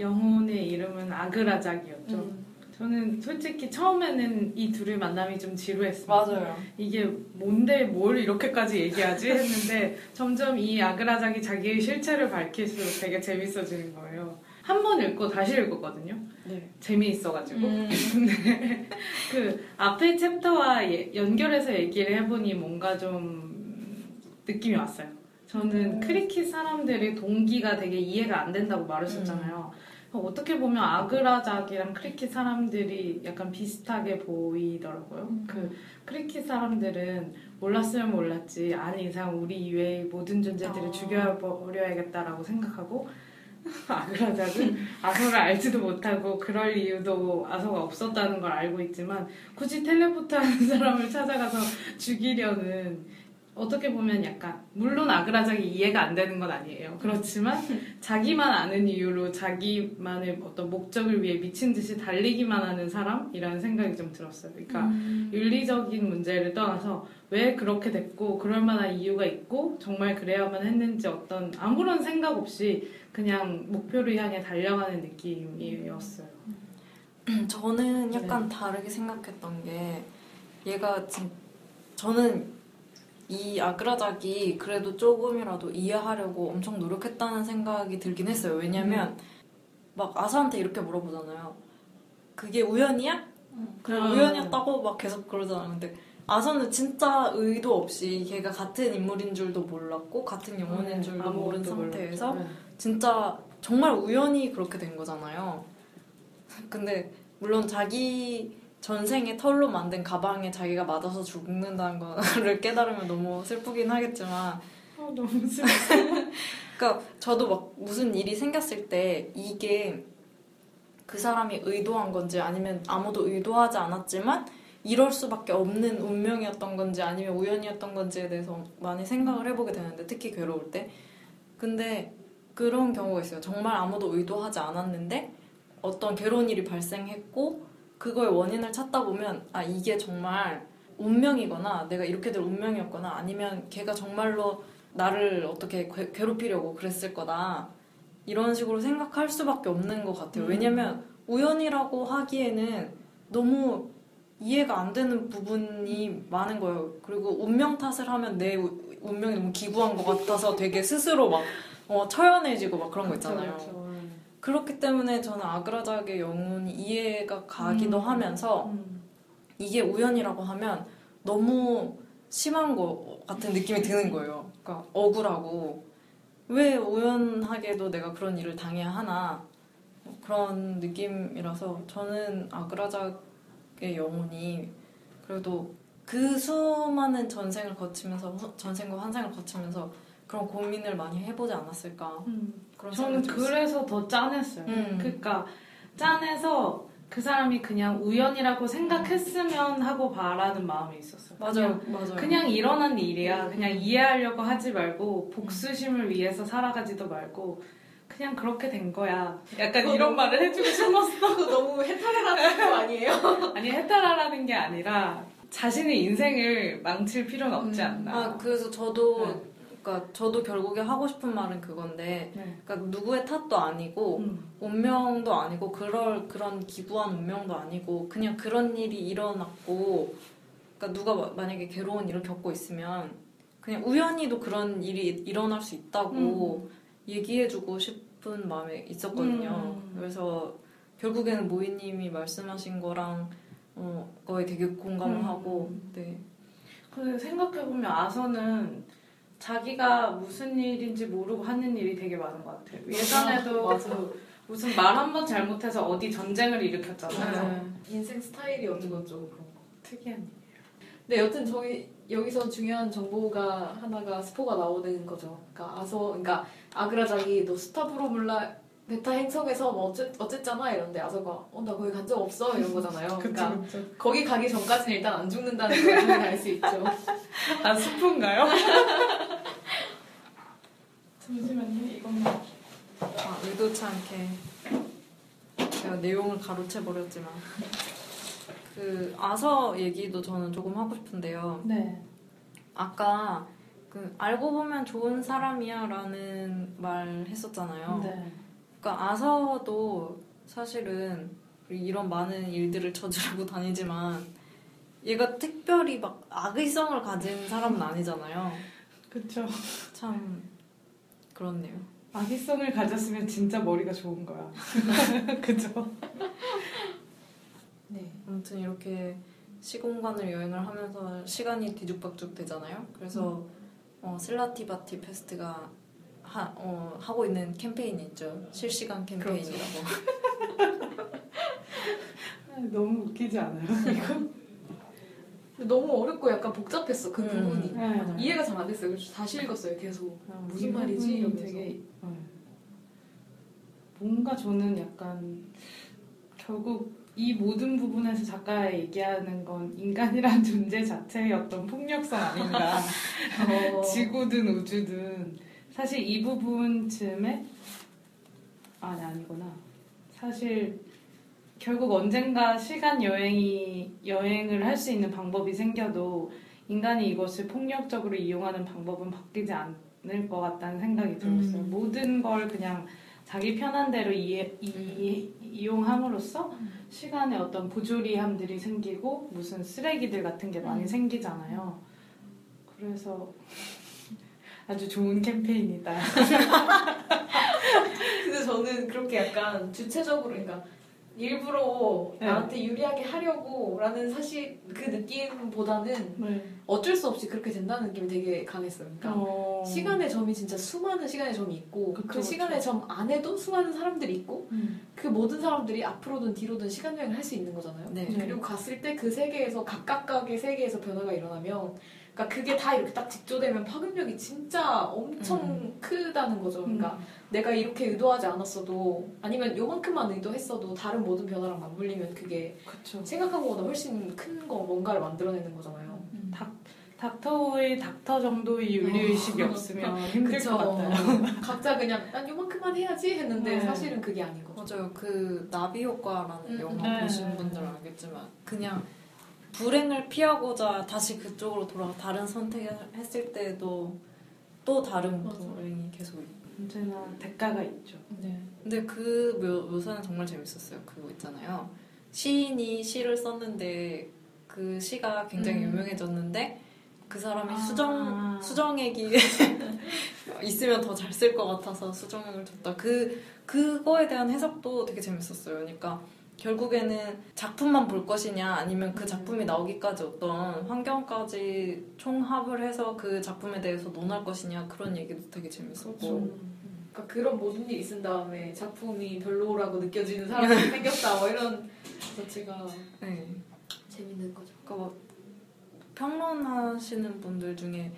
영혼의 이름은 아그라작이었죠. 음. 저는 솔직히 처음에는 이 둘의 만남이 좀 지루했어요. 맞아요. 이게 뭔데 뭘 이렇게까지 얘기하지 했는데 점점 이 아그라작이 자기의 실체를 밝힐수록 되게 재밌어지는 거예요. 한 번 읽고 다시 읽었거든요. 네. 재미있어가지고. 음. 근데 그 앞에 챕터와 예- 연결해서 얘기를 해보니 뭔가 좀 느낌이 왔어요. 저는 음. 크리킷 사람들의 동기가 되게 이해가 안 된다고 말했었잖아요. 어떻게 보면 아그라작이랑 크리킷 사람들이 약간 비슷하게 보이더라고요. 음. 그 크리킷 사람들은 몰랐으면 몰랐지 아는 이상 우리 이외의 모든 존재들을 아. 죽여버려야겠다라고 생각하고 아그라작은 아서를 알지도 못하고 그럴 이유도 아서가 없었다는 걸 알고 있지만 굳이 텔레포트하는 사람을 찾아가서 죽이려는 어떻게 보면 약간 물론 아그라작이 이해가 안 되는 건 아니에요. 그렇지만 자기만 아는 이유로 자기만의 어떤 목적을 위해 미친 듯이 달리기만 하는 사람이라는 생각이 좀 들었어요. 그러니까 음. 윤리적인 문제를 떠나서 왜 그렇게 됐고 그럴 만한 이유가 있고 정말 그래야만 했는지 어떤 아무런 생각 없이 그냥 목표를 향해 달려가는 느낌이었어요. 저는 약간 다르게 생각했던 게 얘가 진 저는 이 아그라작이 그래도 조금이라도 이해하려고 엄청 노력했다는 생각이 들긴 했어요. 왜냐면 막 아사한테 이렇게 물어보잖아요. 그게 우연이야? 그래 음. 우연이었다고 막 계속 그러잖아. 근데 아서는 진짜 의도 없이 걔가 같은 인물인 줄도 몰랐고 같은 영혼인 줄도 모른 네, 상태에서 모르죠. 진짜 정말 우연히 그렇게 된 거잖아요. 근데 물론 자기 전생에 털로 만든 가방에 자기가 맞아서 죽는다는 거를 깨달으면 너무 슬프긴 하겠지만 어, 너무 슬 그러니까 저도 막 무슨 일이 생겼을 때 이게 그 사람이 의도한 건지 아니면 아무도 의도하지 않았지만 이럴 수밖에 없는 운명이었던 건지 아니면 우연이었던 건지에 대해서 많이 생각을 해보게 되는데 특히 괴로울 때. 근데 그런 경우가 있어요. 정말 아무도 의도하지 않았는데 어떤 괴로운 일이 발생했고 그거의 원인을 찾다 보면 아 이게 정말 운명이거나 내가 이렇게 될 운명이었거나 아니면 걔가 정말로 나를 어떻게 괴- 괴롭히려고 그랬을 거다 이런 식으로 생각할 수밖에 없는 것 같아요. 음. 왜냐면 우연이라고 하기에는 너무 이해가 안 되는 부분이 많은 거예요. 그리고 운명 탓을 하면 내 우- 운명이 너무 기구한 것 같아서 되게 스스로 막 어, 처연해지고 막 그런 거 있잖아요. 그쵸, 그쵸. 그렇기 때문에 저는 아그라작의 영혼이 이해가 가기도 음. 하면서 음. 이게 우연이라고 하면 너무 심한 거 같은 느낌이 드는 거예요. 그러니까 억울하고 왜 우연하게도 내가 그런 일을 당해야 하나 뭐 그런 느낌이라서 저는 아그라작의 영혼이 그래도 그 수많은 전생을 거치면서 후- 전생과 환생을 거치면서 그런 고민을 많이 해보지 않았을까 음. 저는. 그래서 더 짠했어요. 음. 그러니까 짠해서 그 사람이 그냥 우연이라고 생각했으면 하고 바라는 마음이 있었어요. 맞아요, 그냥, 맞아요. 그냥 일어난 일이야. 그냥 이해하려고 하지 말고 복수심을 위해서 살아가지도 말고 그냥 그렇게 된 거야. 약간 이런 너무- 말을 해주고 싶었어. 너무 해탈하는 거 아니에요? 아니 해탈하라는 게 아니라 자신의 인생을 망칠 필요는 없지 음. 않나. 아 그래서 저도 네. 그러니까 저도 결국에 하고 싶은 말은 그건데 네. 그러니까 누구의 탓도 아니고 음. 운명도 아니고 그럴 그런 기부한 운명도 아니고 그냥 그런 일이 일어났고 그러니까 누가 마- 만약에 괴로운 일을 겪고 있으면 그냥 우연히도 그런 일이 일어날 수 있다고 얘기해주고 싶은 마음이 있었거든요. 음. 그래서 결국에는 모이님이 말씀하신 거랑 어, 거에 되게 공감을 음. 하고 네. 그 생각해보면 아서는 자기가 무슨 일인지 모르고 하는 일이 되게 많은 것 같아요. 예전에도 맞아. 그 무슨 말 한 번 잘못해서 어디 전쟁을 일으켰잖아요. 네. 인생 스타일이 어쩌고저쩌고 그런 거. 특이한 일. 근데 여튼 저희 여기서 중요한 정보가 하나가 스포가 나오는 거죠. 그러니까 아서 그러니까 아그라작이 너 스타브로 몰라 베타 행성에서 뭐 어쨌 어쨌잖아 이런데 아서가 어 나 거기 간 적 없어 이런 거잖아요. 그러니까 그쵸. 거기 가기 전까지는 일단 안 죽는다는 걸 우리가 알수 있죠. 아 스프인가요? 잠시만요. 이것만. 아, 의도치 않게 제가 내용을 가로채 버렸지만 그 아서 얘기도 저는 조금 하고 싶은데요. 네. 아까 그 알고 보면 좋은 사람이야라는 말 했었잖아요. 네. 그러니까 아서도 사실은 이런 많은 일들을 저지르고 다니지만 얘가 특별히 막 악의성을 가진 사람은 아니잖아요. 그쵸. 참 그렇네요. 악의성을 가졌으면 진짜 머리가 좋은 거야. 그죠? 네. 아무튼 이렇게 시공간을 여행을 하면서 시간이 뒤죽박죽 되잖아요. 그래서 어, 슬라티바티 페스트가 하, 어, 하고 있는 캠페인이 있죠. 실시간 캠페인이라고. 아, 너무 웃기지 않아요? 근데 너무 어렵고 약간 복잡했어 그 음. 부분이 네. 이해가 잘 안 됐어요. 그래서 다시 읽었어요 계속. 아, 무슨 이 말이지? 이러면서. 되게 어. 뭔가 저는 약간 결국 이 모든 부분에서 작가가 얘기하는 건 인간이란 존재 자체의 어떤 폭력성 아닌가 어. 지구든 우주든 사실 이 부분쯤에 아니 아니구나 사실 결국 언젠가 시간 여행이 여행을 할 수 있는 방법이 생겨도 인간이 이것을 폭력적으로 이용하는 방법은 바뀌지 않을 것 같다는 생각이 들었어요. 음. 모든 걸 그냥 자기 편한 대로 이해, 이, 음. 이용함으로써 시간에 어떤 부조리함들이 생기고 무슨 쓰레기들 같은 게 많이 음. 생기잖아요. 그래서 아주 좋은 캠페인이다. 근데 저는 그렇게 약간 주체적으로 그러니까 일부러 네. 나한테 유리하게 하려고라는 사실 그 느낌보다는 네. 어쩔 수 없이 그렇게 된다는 느낌이 되게 강했어요. 그러니까 어... 시간의 점이 진짜 수많은 시간의 점이 있고 그 그쵸, 시간의 점 안에도 수많은 사람들이 있고 음. 그 모든 사람들이 앞으로든 뒤로든 시간 여행을 할 수 있는 거잖아요. 네. 네. 그리고 갔을 때 그 세계에서 각각각의 세계에서 변화가 일어나면 그러니까 그게 다 이렇게 딱 직조되면 파급력이 진짜 엄청 음. 크다는 거죠. 그러니까 음. 내가 이렇게 의도하지 않았어도 아니면 요만큼만 의도했어도 다른 모든 변화랑 맞물리면 그게 그쵸. 생각한 것보다 훨씬 큰 거 뭔가를 만들어내는 거잖아요. 닥, 닥터의 닥터 정도의 윤리의식이 어. 없으면 힘들 그쵸. 것 같아요. 각자 그냥 난 요만큼만 해야지 했는데 네. 사실은 그게 아닌 거죠. 맞아요. 그 나비 효과라는 음, 영화 네. 보신 분들은 알겠지만 그냥 불행을 피하고자 다시 그쪽으로 돌아가 다른 선택을 했을 때도 또 다른 맞아. 불행이 계속 언제나 대가가 있죠. 네. 근데 그 묘, 묘사는 정말 재밌었어요. 그거 있잖아요. 시인이 시를 썼는데 그 시가 굉장히 음. 유명해졌는데 그 사람이 아. 수정 수정액이 있으면 더 잘 쓸 것 같아서 수정액을 줬다. 그 그거에 대한 해석도 되게 재밌었어요. 그러니까 결국에는 작품만 볼 것이냐 아니면 그 작품이 나오기까지 어떤 환경까지 총합을 해서 그 작품에 대해서 논할 것이냐 그런 얘기도 되게 재밌었고 그렇죠. 그러니까 그런 모든 일이 있은 다음에 작품이 별로라고 느껴지는 사람이 생겼다 뭐 이런 자체가 네. 재밌는 거죠. 그러니까 뭐 평론하시는 분들 중에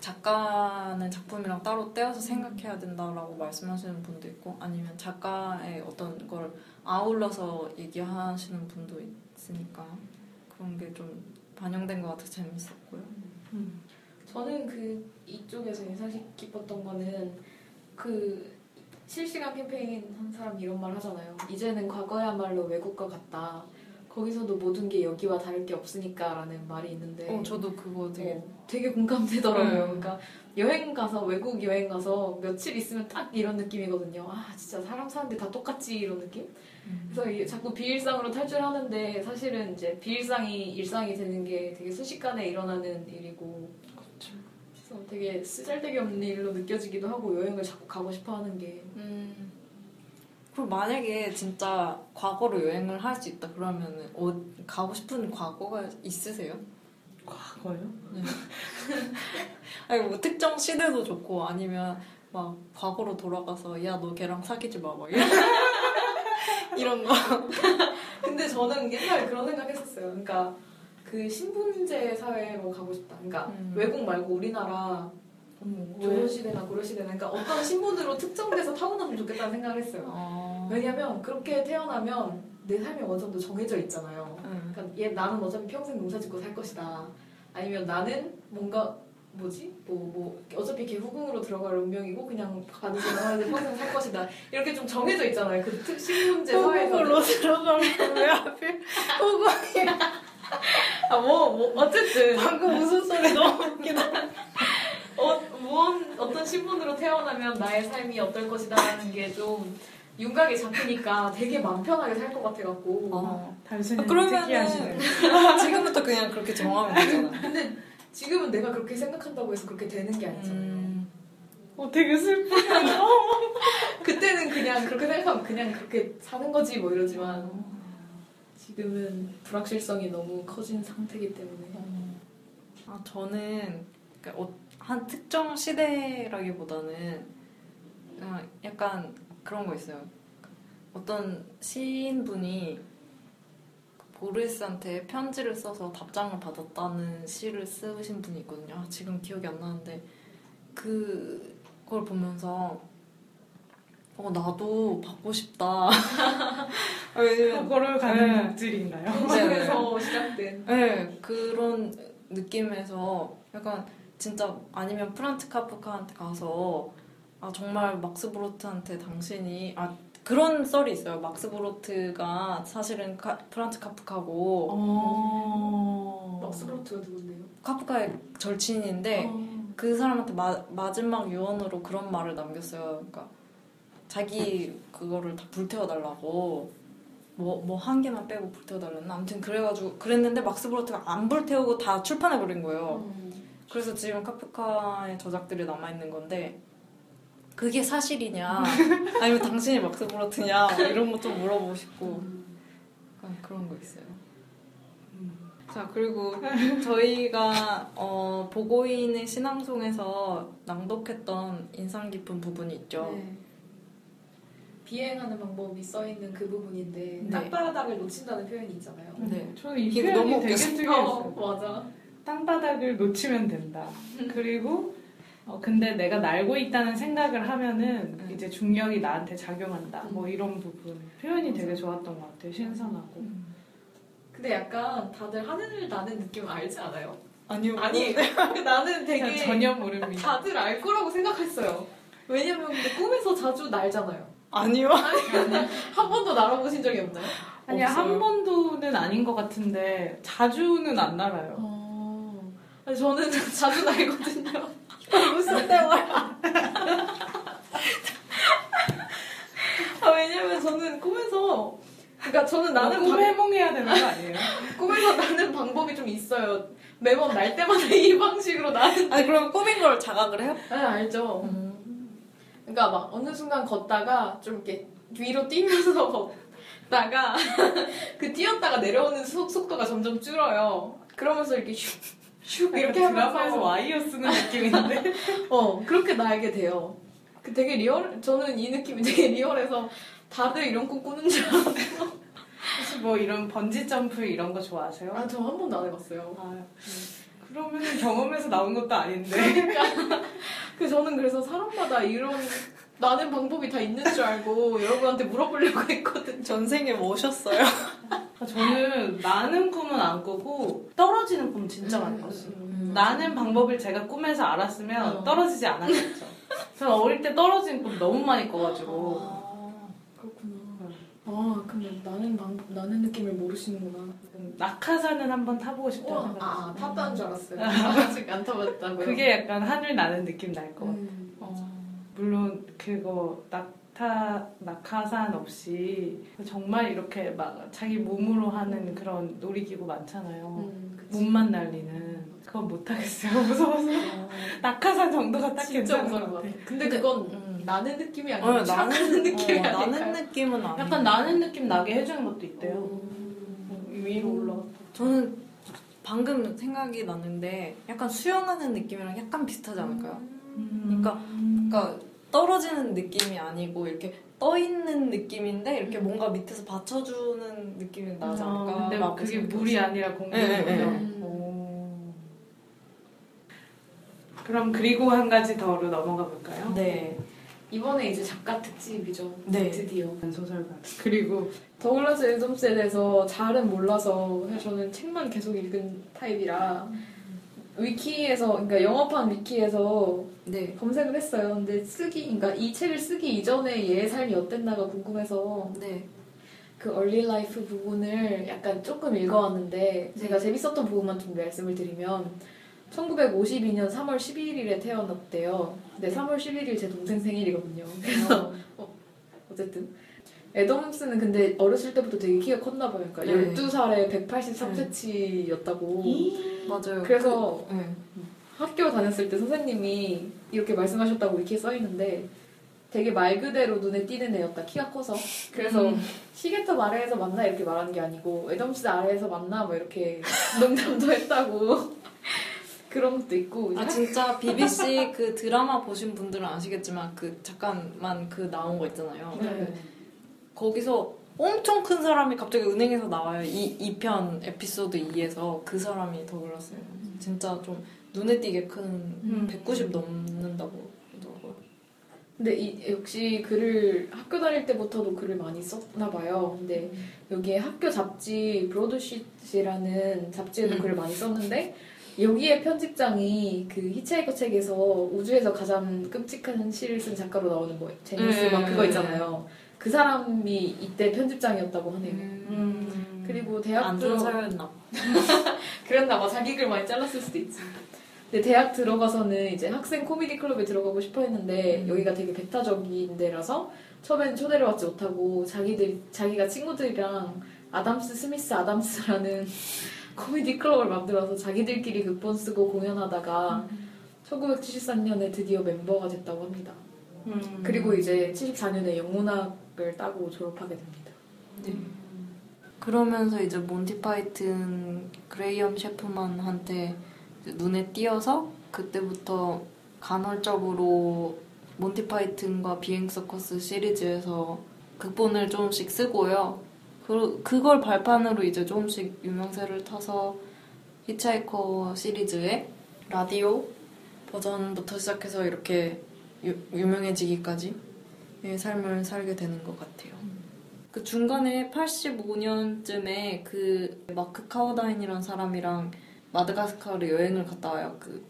작가는 작품이랑 따로 떼어서 생각해야 된다라고 말씀하시는 분도 있고 아니면 작가의 어떤 걸 아울러서 얘기하시는 분도 있으니까 그런 게 좀 반영된 것 같아서 재밌었고요. 음. 저는 그 이쪽에서 인상 깊었던 거는 그 실시간 캠페인 한 사람이 이런 말 하잖아요. 이제는 과거야말로 외국과 같다. 거기서도 모든 게 여기와 다를 게 없으니까라는 말이 있는데 어, 저도 그거 되게 어, 되게 공감되더라고요. 네. 그러니까 여행 가서 외국 여행 가서 며칠 있으면 딱 이런 느낌이거든요. 아 진짜 사람 사는데 다 똑같지 이런 느낌. 그래서 이게 자꾸 비일상으로 탈출하는데 사실은 이제 비일상이 일상이 되는 게 되게 순식간에 일어나는 일이고 그래서 되게 쓰잘데기 없는 일로 느껴지기도 하고 여행을 자꾸 가고 싶어하는 게 음. 그럼 만약에 진짜 과거로 여행을 할 수 있다 그러면은 어, 가고 싶은 과거가 있으세요? 과거요? 아니 뭐 특정 시대도 좋고 아니면 막 과거로 돌아가서 야 너 걔랑 사귀지 마막 이런 이런 거. 근데 저는 옛날에 그런 생각했었어요. 그러니까 그 신분제 사회로 가고 싶다. 그러니까 음. 외국 말고 우리나라 조선시대나 고려시대나 그러니까 어떤 신분으로 특정돼서 타고났으면 좋겠다는 생각을 했어요. 어. 왜냐면 그렇게 태어나면 내 삶이 어느 정도 정해져 있잖아요. 응. 그러니까 얘 나는 어차피 평생 농사 짓고 살 것이다. 아니면 나는 뭔가 뭐지? 뭐, 뭐, 어차피 걔 후궁으로 들어갈 운명이고, 그냥 가는 사람한테 평생 살 것이다. 이렇게 좀 정해져 있잖아요. 그 특- 신분제 사회에서. 호구로 들어가면 왜 하필 호구 아, 뭐, 뭐, 어쨌든. 방금 무슨 소리 너무 웃기다. 어, 무언, 어떤 신분으로 태어나면 나의 삶이 어떨 것이다라는 게 좀 윤곽이 잡히니까 되게 마음 편하게 살 것 같아갖고. 어. 단순히 그러면은 특이하시네. 지금부터 그냥 그렇게 정하면 되잖아. 근데 지금은 내가 그렇게 생각한다고 해서 그렇게 되는 게 아니잖아요. 음. 어, 되게 슬퍼. 그때는 그냥 그렇게 생각하면 그냥 그렇게 사는 거지 뭐 이러지만 지금은 불확실성이 너무 커진 상태이기 때문에 아 저는 그러니까 어- 한 특정 시대라기보다는 그냥 약간 그런 거 있어요. 어떤 시인분이 보르스한테 편지를 써서 답장을 받았다는 시를 쓰신 분이 있거든요. 아, 지금 기억이 안 나는데 그걸 보면서 어 나도 받고 싶다. 그거를 가는 네. 목질인가요? 그래서 시작된 네, 그런 느낌에서 약간 진짜 아니면 프란츠 카프카한테 가서 아 정말 막스 브로트한테 당신이 아 그런 썰이 있어요. 막스 브로트가 사실은 카- 프란츠 카프카고 어. 막스로트가 누군데요? 카프카의 절친인데 어. 그 사람한테 마, 마지막 유언으로 그런 말을 남겼어요. 그러니까 자기 그거를 다 불태워달라고 뭐 뭐 한 개만 빼고 불태워달랬나 아무튼 그래가지고 그랬는데 막스 브로트가 안 불태우고 다 출판해 버린 거예요. 음. 그래서 지금 카프카의 저작들이 남아있는 건데 그게 사실이냐 아니면 당신이 막 그렇드냐 이런 거 좀 물어보고 싶고 약간 그런 거 있어요. 자 그리고 저희가 어, 보고인의 신앙송에서 낭독했던 인상 깊은 부분이 있죠. 네. 비행하는 방법이 써 있는 그 부분인데 네. 땅바닥을 놓친다는 표현이 있잖아요. 네. 저는 이 표현이 너무 되게. 특이했어요. 맞아. 땅바닥을 놓치면 된다. 그리고 어, 근데 내가 날고 있다는 생각을 하면은 음. 이제 중력이 나한테 작용한다. 뭐 이런 부분 표현이 되게 좋았던 것 같아요. 신선하고. 근데 약간 다들 하늘을 나는 느낌 알지 않아요? 아니요. 아니 나는 되게 전혀 모릅니다. 다들 알 거라고 생각했어요. 왜냐면 근데 꿈에서 자주 날잖아요. 아니요. 한 번도 날아보신 적이 없나요? 아니 없어요. 한 번도는 아닌 것 같은데 자주는 안 날아요. 어... 아니, 저는 자주 날거든요. 무슨 대화야? 아, 왜냐면 저는 꿈에서 그러니까 저는 나는 꿈 방- 해몽해야 되는 거 아니에요? 꿈에서 나는 방법이 좀 있어요. 매번 날 때마다 이 방식으로 나는. 아니 그럼 꿈인 걸 자각을 해요? 네, 알죠. 그러니까 막 어느 순간 걷다가 좀 이렇게 위로 뛰면서 걷다가 그 뛰었다가 내려오는 속, 속도가 점점 줄어요. 그러면서 이렇게 슉, 슉 이렇게 드라마에서 와이어 쓰는 느낌인데. 어 그렇게 날게 돼요. 그 되게 리얼. 저는 이 느낌이 되게 리얼해서 다들 이런 꿈 꾸는 줄 알아요. 혹시 뭐 이런 번지 점프 이런 거 좋아하세요? 아, 저 한 번도 안 해봤어요. 아, 그러면 경험에서 나온 것도 아닌데. 그 저는 그래서 사람마다 이런 나는 방법이 다 있는 줄 알고 여러분한테 물어보려고 했거든요. 전생에 뭐셨어요? 아, 저는 나는 꿈은 안 꾸고 떨어지는 꿈 진짜 많이 꿨어요. 음. 나는 방법을 제가 꿈에서 알았으면 어. 떨어지지 않았겠죠. 저는 어릴 때 떨어진 꿈 너무 많이 꿔가지고 아, 그렇구나. 아, 근데 나는 방법, 나는 느낌을 모르시는구나. 음, 낙하산은 한번 타보고 싶다는 생각. 아, 탔다는 줄 알았어요. 아직 안 타봤다고요? 그게 약간 하늘 나는 느낌 날 것 같아요. 음. 물론 그거 낙타 낙하산 없이 정말 이렇게 막 자기 몸으로 하는 그런 놀이기구 많잖아요. 음. 몸만 날리는 그건 못 하겠어요. 무서워서 낙하산 정도가 딱 진짜 괜찮은 무서울 것것 같아. 같아. 근데 근데- 그건 음. 나는 느낌이 어, 아니고 나는 나는 느낌이 어, 아닐까요? 나는 느낌은 아니에요. 약간 나는 느낌 나게 해주는 것도 있대요. 음. 위로 올라. 저는 방금 생각이 났는데 약간 수영하는 느낌이랑 약간 비슷하지 않을까요? 그러니까- 그러니까 떨어지는 느낌이 아니고 이렇게 떠 있는 느낌인데 이렇게 뭔가 밑에서 받쳐주는 느낌이 나지 어, 않을까? 근데 라고 그게. 물이 아니라 네, 네, 공기군요. 네. 음. 그럼 그리고 한 가지 더로 넘어가 볼까요? 네. 이번에 이제 작가 특집이죠. 네. 드디어. 소설가. 그리고 더글라스 애덤스에 대해서 잘은 몰라서 사실 저는 책만 계속 읽은 타입이라 위키에서 그러니까 영어판 위키에서 네. 검색을 했어요. 근데 쓰기 그러니까 이 책을 쓰기 이전에 얘의 삶이 어땠나가 궁금해서 네. 그 early life 부분을 약간 조금 읽어왔는데 제가 재밌었던 부분만 좀 말씀을 드리면 1952년 3월 11일에 태어났대요. 근데 3월 11일 제 동생 생일이거든요. 그래서 어, 어쨌든 에덤스는 근데 어렸을 때부터 되게 키가 컸나 봐요. 그러니까 네. 12살에 183cm였다고. 맞아요. 그래서 그, 네. 학교 다녔을 때 선생님이 이렇게 말씀하셨다고 이렇게 써 있는데 되게 말 그대로 눈에 띄는 애였다. 키가 커서. 그래서 음. 시계탑 아래에서 만나 이렇게 말하는 게 아니고 애덤스 아래에서 만나 뭐 이렇게 농담도 했다고 그런 것도 있고 아 진짜 BBC 그 드라마 보신 분들은 아시겠지만 그 잠깐만 그 나온 거 있잖아요. 네. 거기서 엄청 큰 사람이 갑자기 은행에서 나와요. 이 2편 에피소드 2에서 그 사람이 더글라스예요. 진짜 좀 눈에 띄게 큰 음. 190 넘는다고 그러더라고요. 근데 이, 역시 글을 학교 다닐 때부터도 글을 많이 썼나 봐요. 근데 여기에 학교 잡지 브로드시트라는 잡지에도 음. 글을 많이 썼는데 여기에 편집장이 그 히치하이커 책에서 우주에서 가장 끔찍한 시를 쓴 작가로 나오는 뭐 제니스 네. 막 그거 있잖아요. 그 사람이 이때 편집장이었다고 하네요. 음. 그리고 대학 안 들어 봐. 그랬나 봐. 자기 글 많이 잘랐을 수도 있지. 근데 대학 들어가서는 이제 학생 코미디 클럽에 들어가고 싶어 했는데 음. 여기가 되게 배타적인 데라서 처음엔 초대를 받지 못하고 자기들 자기가 친구들이랑 아담스 스미스 아담스라는 코미디 클럽을 만들어서 자기들끼리 극본 쓰고 공연하다가 1973년에 드디어 멤버가 됐다고 합니다. 음. 그리고 이제 74년에 영문학 을 따고 졸업하게 됩니다. 그러면서 이제 몬티 파이튼 그레이엄 셰프만한테 눈에 띄어서 그때부터 간헐적으로 몬티 파이튼과 비행 서커스 시리즈에서 극본을 조금씩 쓰고요. 그, 그걸 발판으로 이제 조금씩 유명세를 타서 히치하이커 시리즈의 라디오 버전부터 시작해서 이렇게 유, 유명해지기까지 의 삶을 살게 되는 것 같아요. 그 중간에 85년쯤에 그 마크 카워다인이라는 사람이랑 마드가스카르 여행을 갔다 와요. 그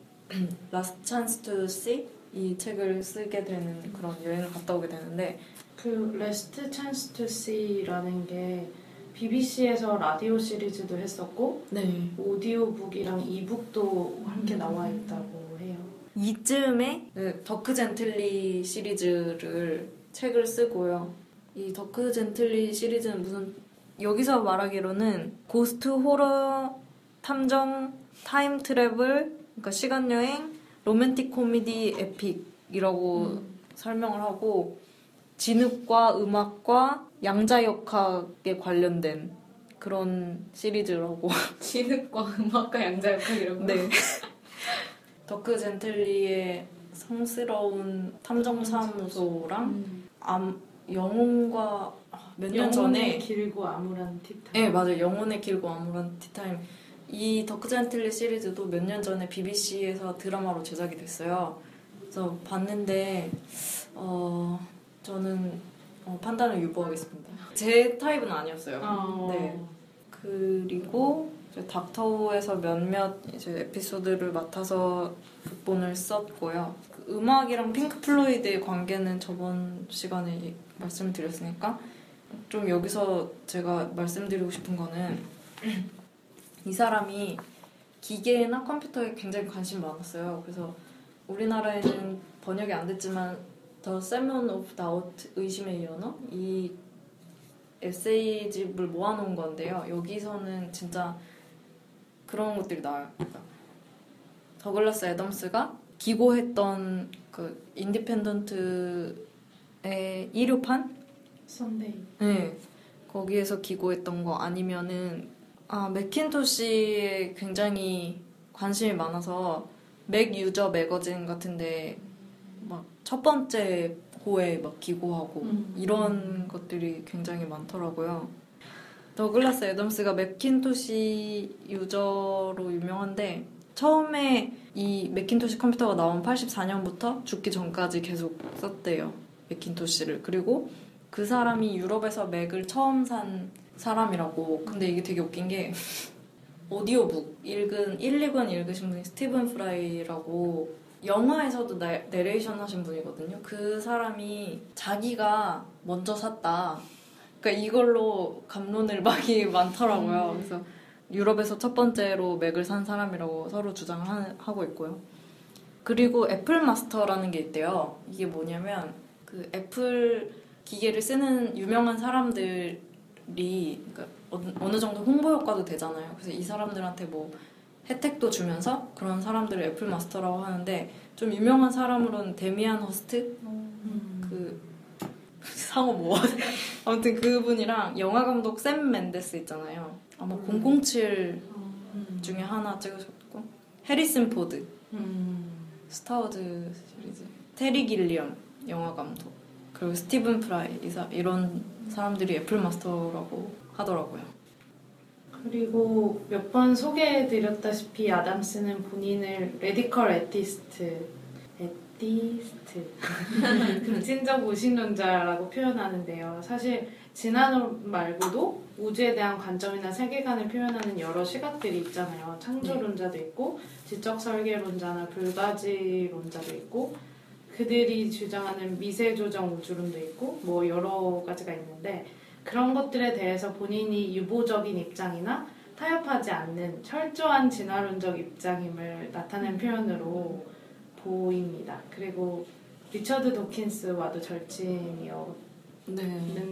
Last Chance to See? 이 책을 쓰게 되는 그런 여행을 갔다 오게 되는데 그 Last Chance to See라는 게 BBC에서 라디오 시리즈도 했었고 네. 오디오북이랑 이북도 함께 나와 있다고. 이쯤에 그 더크 젠틀리 시리즈를 책을 쓰고요. 이 더크 젠틀리 시리즈는 무슨 여기서 말하기로는 ghost horror 탐정 time travel 그러니까 시간 여행 로맨틱 코미디 epic이라고 설명을 하고 진흙과 음악과 양자역학에 관련된 그런 시리즈라고 진흙과 음악과 양자역학이라고. 네. 더크 젠틀리의 성스러운 탐정사무소랑 음. 암, 영혼과 아, 몇년 영혼의 전에 길고 암울한 티타임. 네 맞아요 영혼의 길고 암울한 티타임 이 더크 젠틀리 시리즈도 몇 년 전에 BBC에서 드라마로 제작이 됐어요 그래서 봤는데 어 저는 어, 판단을 유보하겠습니다 제 타입은 아니었어요 어. 네. 그리고 Doctor Who에서 몇몇 이제 에피소드를 맡아서 극본을 썼고요. 그 음악이랑 핑크 플로이드의 관계는 저번 시간에 이- 말씀을 드렸으니까 좀 여기서 제가 말씀드리고 싶은 거는 이 사람이 기계나 컴퓨터에 굉장히 관심이 많았어요. 그래서 우리나라에는 번역이 안 됐지만 The Salmon of Doubt 의심의 연어 이 에세이집을 모아놓은 건데요. 여기서는 진짜 그런 것들이 나와요. 그러니까 더글라스 애덤스가 기고했던 그 인디펜던트의 일요판? Sunday. 네. 거기에서 기고했던 거 아니면은 아 맥킨토시에 굉장히 관심이 많아서 Mac User magazine 같은데 막 첫 번째 호에 막 기고하고 음. 이런 것들이 굉장히 많더라고요. 더글라스 애덤스가 맥킨토시 유저로 유명한데 처음에 이 맥킨토시 컴퓨터가 나온 84년부터 죽기 전까지 계속 썼대요. 맥킨토시를. 그리고 그 사람이 유럽에서 맥을 처음 산 사람이라고. 근데 이게 되게 웃긴 게 오디오북 읽은 1, 2권 읽으신 분이 스티븐 프라이라고 영화에서도 나, 내레이션 하신 분이거든요. 그 사람이 자기가 먼저 샀다. 그러니까 이걸로 갑론을박이 많더라고요. 음. 그래서 유럽에서 첫 번째로 맥을 산 사람이라고 서로 주장을 하, 하고 있고요. 그리고 애플 마스터라는 게 있대요. 이게 뭐냐면 그 애플 기계를 쓰는 유명한 사람들이 그러니까 어느- 어느 정도 홍보 효과도 되잖아요. 그래서 이 사람들한테 뭐 혜택도 주면서 그런 사람들을 애플 마스터라고 하는데 좀 유명한 사람으로는 데미안 허스트 음. 그 상어 뭐 아무튼 그분이랑 영화 감독 샘 멘데스 있잖아요. 아마 음. 007 음. 중에 하나 찍으셨고 해리슨 포드 음. 스타워즈 시리즈 테리 길리엄 영화 감독 그리고 스티븐 프라이 이 사, 이런 사람들이 애플 마스터라고 하더라고요. 그리고 몇 번 소개해드렸다시피 아담스는 본인을 radical atheist, atheist, 급진적 무신론자라고 표현하는데요. 사실 진화론 말고도 우주에 대한 관점이나 세계관을 표현하는 여러 시각들이 있잖아요. 창조론자도 있고 지적 설계론자나 불가지론자도 있고 그들이 주장하는 미세 조정 우주론도 있고 뭐 여러 가지가 있는데 그런 것들에 대해서 본인이 유보적인 입장이나 타협하지 않는 철저한 진화론적 입장임을 나타낸 표현으로 보입니다. 그리고 리처드 도킨스와도 절친이었는데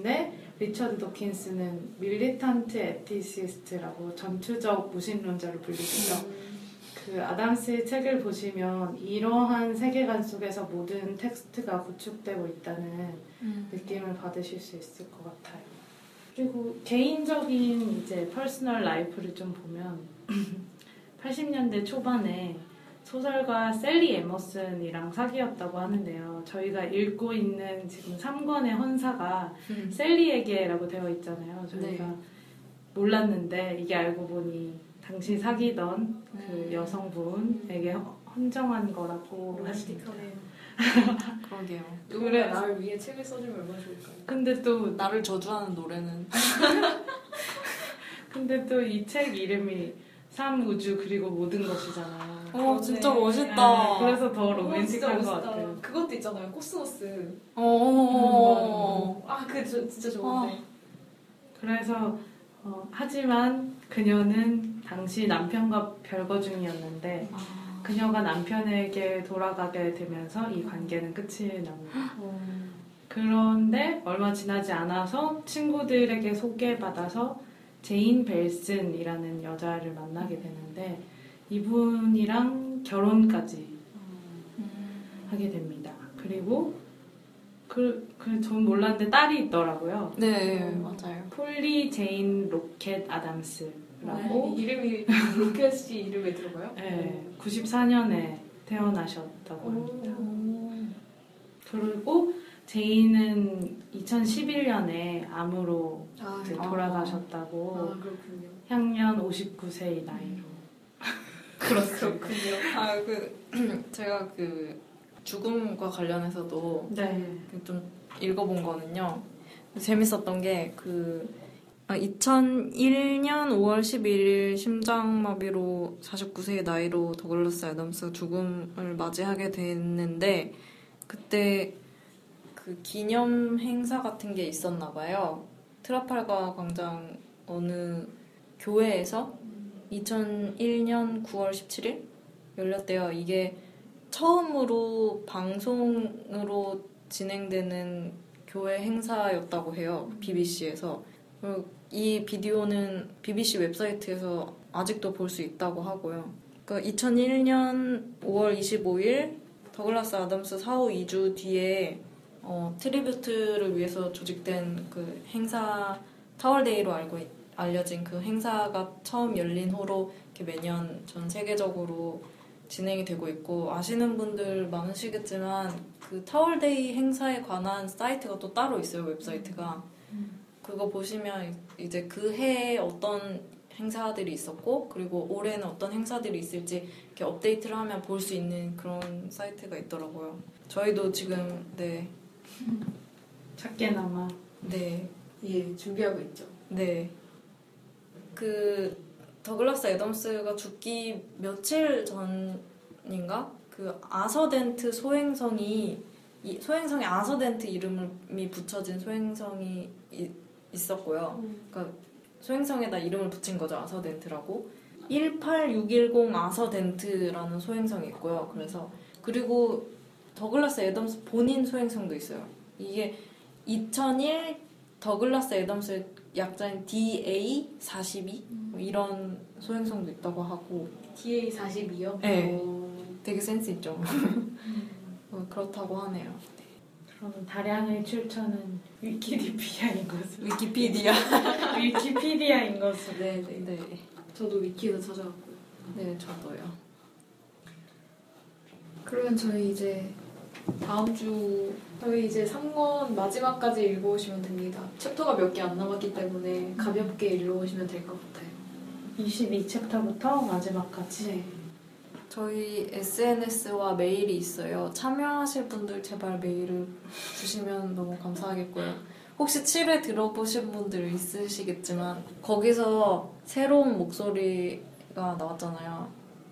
네. 리처드 도킨스는 militant atheist라고 전투적 무신론자로 불리죠. 그 아담스의 책을 보시면 이러한 세계관 속에서 모든 텍스트가 구축되고 있다는 느낌을 받으실 수 있을 것 같아요. 그리고 개인적인 이제 personal life를 좀 보면 80년대 초반에 소설가 셀리 에머슨이랑 사귀었다고 하는데요. 저희가 읽고 있는 지금 3권의 헌사가 셀리에게라고 되어 있잖아요. 저희가 네. 몰랐는데 이게 알고 보니 당시 사귀던 그 음. 여성분에게 허- 헌정한 거라고 하시니까. 로맨틱하네요. 그러게요. 그래. 나를 위해 책을 써주면 얼마나 좋을까요? 근데 또 나를 저주하는 노래는 근데 또 이 책 이름이 삶 우주 그리고 모든 것이잖아요. 어 진짜 그러네. 멋있다. 네, 그래서 더 어, 로맨틱한 것. 같아요. 그것도 있잖아요. 코스모스. 어. 아, 그 저, 진짜 좋은데. 그래서 어, 하지만 그녀는 당시 남편과 별거 중이었는데 아. 그녀가 남편에게 돌아가게 되면서 이 관계는 끝이 납니다. 그런데 얼마 지나지 않아서 친구들에게 소개받아서 제인 벨슨이라는 여자를 만나게 되는데 이분이랑 결혼까지 하게 됩니다. 그리고 그, 그, 전 몰랐는데 딸이 있더라고요. 네 맞아요. 폴리 제인 로켓 아담스라고 네, 이름이 로켓이 이름에 들어가요? 네, 94년에 태어나셨다고 합니다. 그리고 제인은 2011년에 암으로 아, 아. 돌아가셨다고 아. 향년 59세의 나이로 그렇군요. 아 그 제가 그 죽음과 관련해서도 네. 좀 읽어본 거는요. 재밌었던 게 그 2001년 5월 11일 심장마비로 49세의 나이로 더글라스 애덤스가 죽음을 맞이하게 됐는데 그때 그 기념 행사 같은 게 있었나 봐요. 트라팔가 광장 어느 교회에서 2001년 9월 17일 열렸대요. 이게 처음으로 방송으로 진행되는 교회 행사였다고 해요. BBC에서. 이 비디오는 BBC 웹사이트에서 아직도 볼 수 있다고 하고요. 그러니까 2001년 5월 25일 더글라스 아담스 사후 2주 뒤에 어, tribute를 위해서 조직된 그 행사 타월데이로 알고 있- 알려진 그 행사가 처음 열린 후로 이렇게 매년 전 세계적으로 진행이 되고 있고 아시는 분들 많으시겠지만 그 타월데이 행사에 관한 사이트가 또 따로 있어요 웹사이트가 그거 보시면 이제 그 해에 어떤 행사들이 있었고 그리고 올해는 어떤 행사들이 있을지 이렇게 업데이트를 하면 볼 수 있는 그런 사이트가 있더라고요. 저희도 지금 네, 작게나마 네, 예, 준비하고 있죠. 네. 그 더글라스 애덤스가 죽기 며칠 전인가 그 아서덴트 소행성이 이 소행성에 아서덴트 이름이 붙여진 소행성이 이- 있었고요. 그러니까 소행성에다 이름을 붙인 거죠 아서덴트라고 18610 아서덴트라는 소행성이 있고요. 그래서 그리고 더글라스 애덤스 본인 소행성도 있어요. 이게 2001 더글라스 애덤스의 약자인 DA42 뭐 이런 소행성도 있다고 하고 DA 42요? 네. 되게 센스 있죠. 어, 그렇다고 하네요. 그럼 다량의 출처는 위키디피아인 것으로 위키피디아. 위키피디아인 것으로 네, 네. 네, 저도 위키에서 찾아봤고요. 네 저도요. 그러면 저희 이제 다음 주 저희 이제 3권 마지막까지 읽어오시면 됩니다. 챕터가 몇 개 안 남았기 때문에 가볍게 읽어오시면 될 것 같아요. 22챕터부터 마지막까지 네. 저희 SNS와 메일이 있어요. 참여하실 분들 제발 메일을 주시면 너무 감사하겠고요. 혹시 7회 들어보신 분들 있으시겠지만 거기서 새로운 목소리가 나왔잖아요.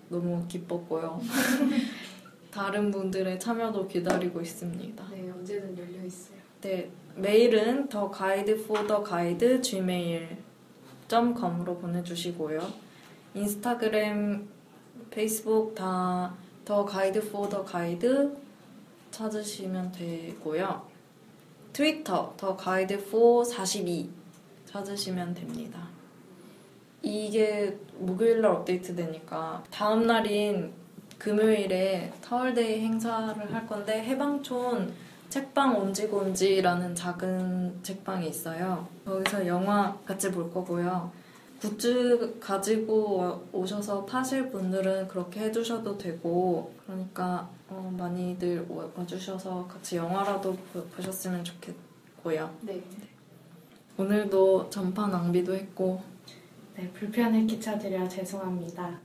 너무 기뻤고요. 다른 분들의 참여도 기다리고 있습니다. 네, 언제든 열려 있어요. 네, 메일은 더 가이드 for the guide gmail.com으로 보내주시고요. 인스타그램, 페이스북 다 더 가이드 for the guide 찾으시면 되고요. 트위터 the guide for 42 찾으시면 됩니다. 이게 목요일 날 업데이트 되니까 다음 날인 금요일에 타월데이 행사를 할 건데 해방촌 책방 온지곤지라는 작은 책방이 있어요. 거기서 영화 같이 볼 거고요. 굿즈 가지고 오셔서 파실 분들은 그렇게 해주셔도 되고 그러니까 어, 많이들 와- 와주셔서 같이 영화라도 보- 보셨으면 좋겠고요. 네. 오늘도 전파 낭비도 했고 네, 불편을 끼쳐드려 죄송합니다.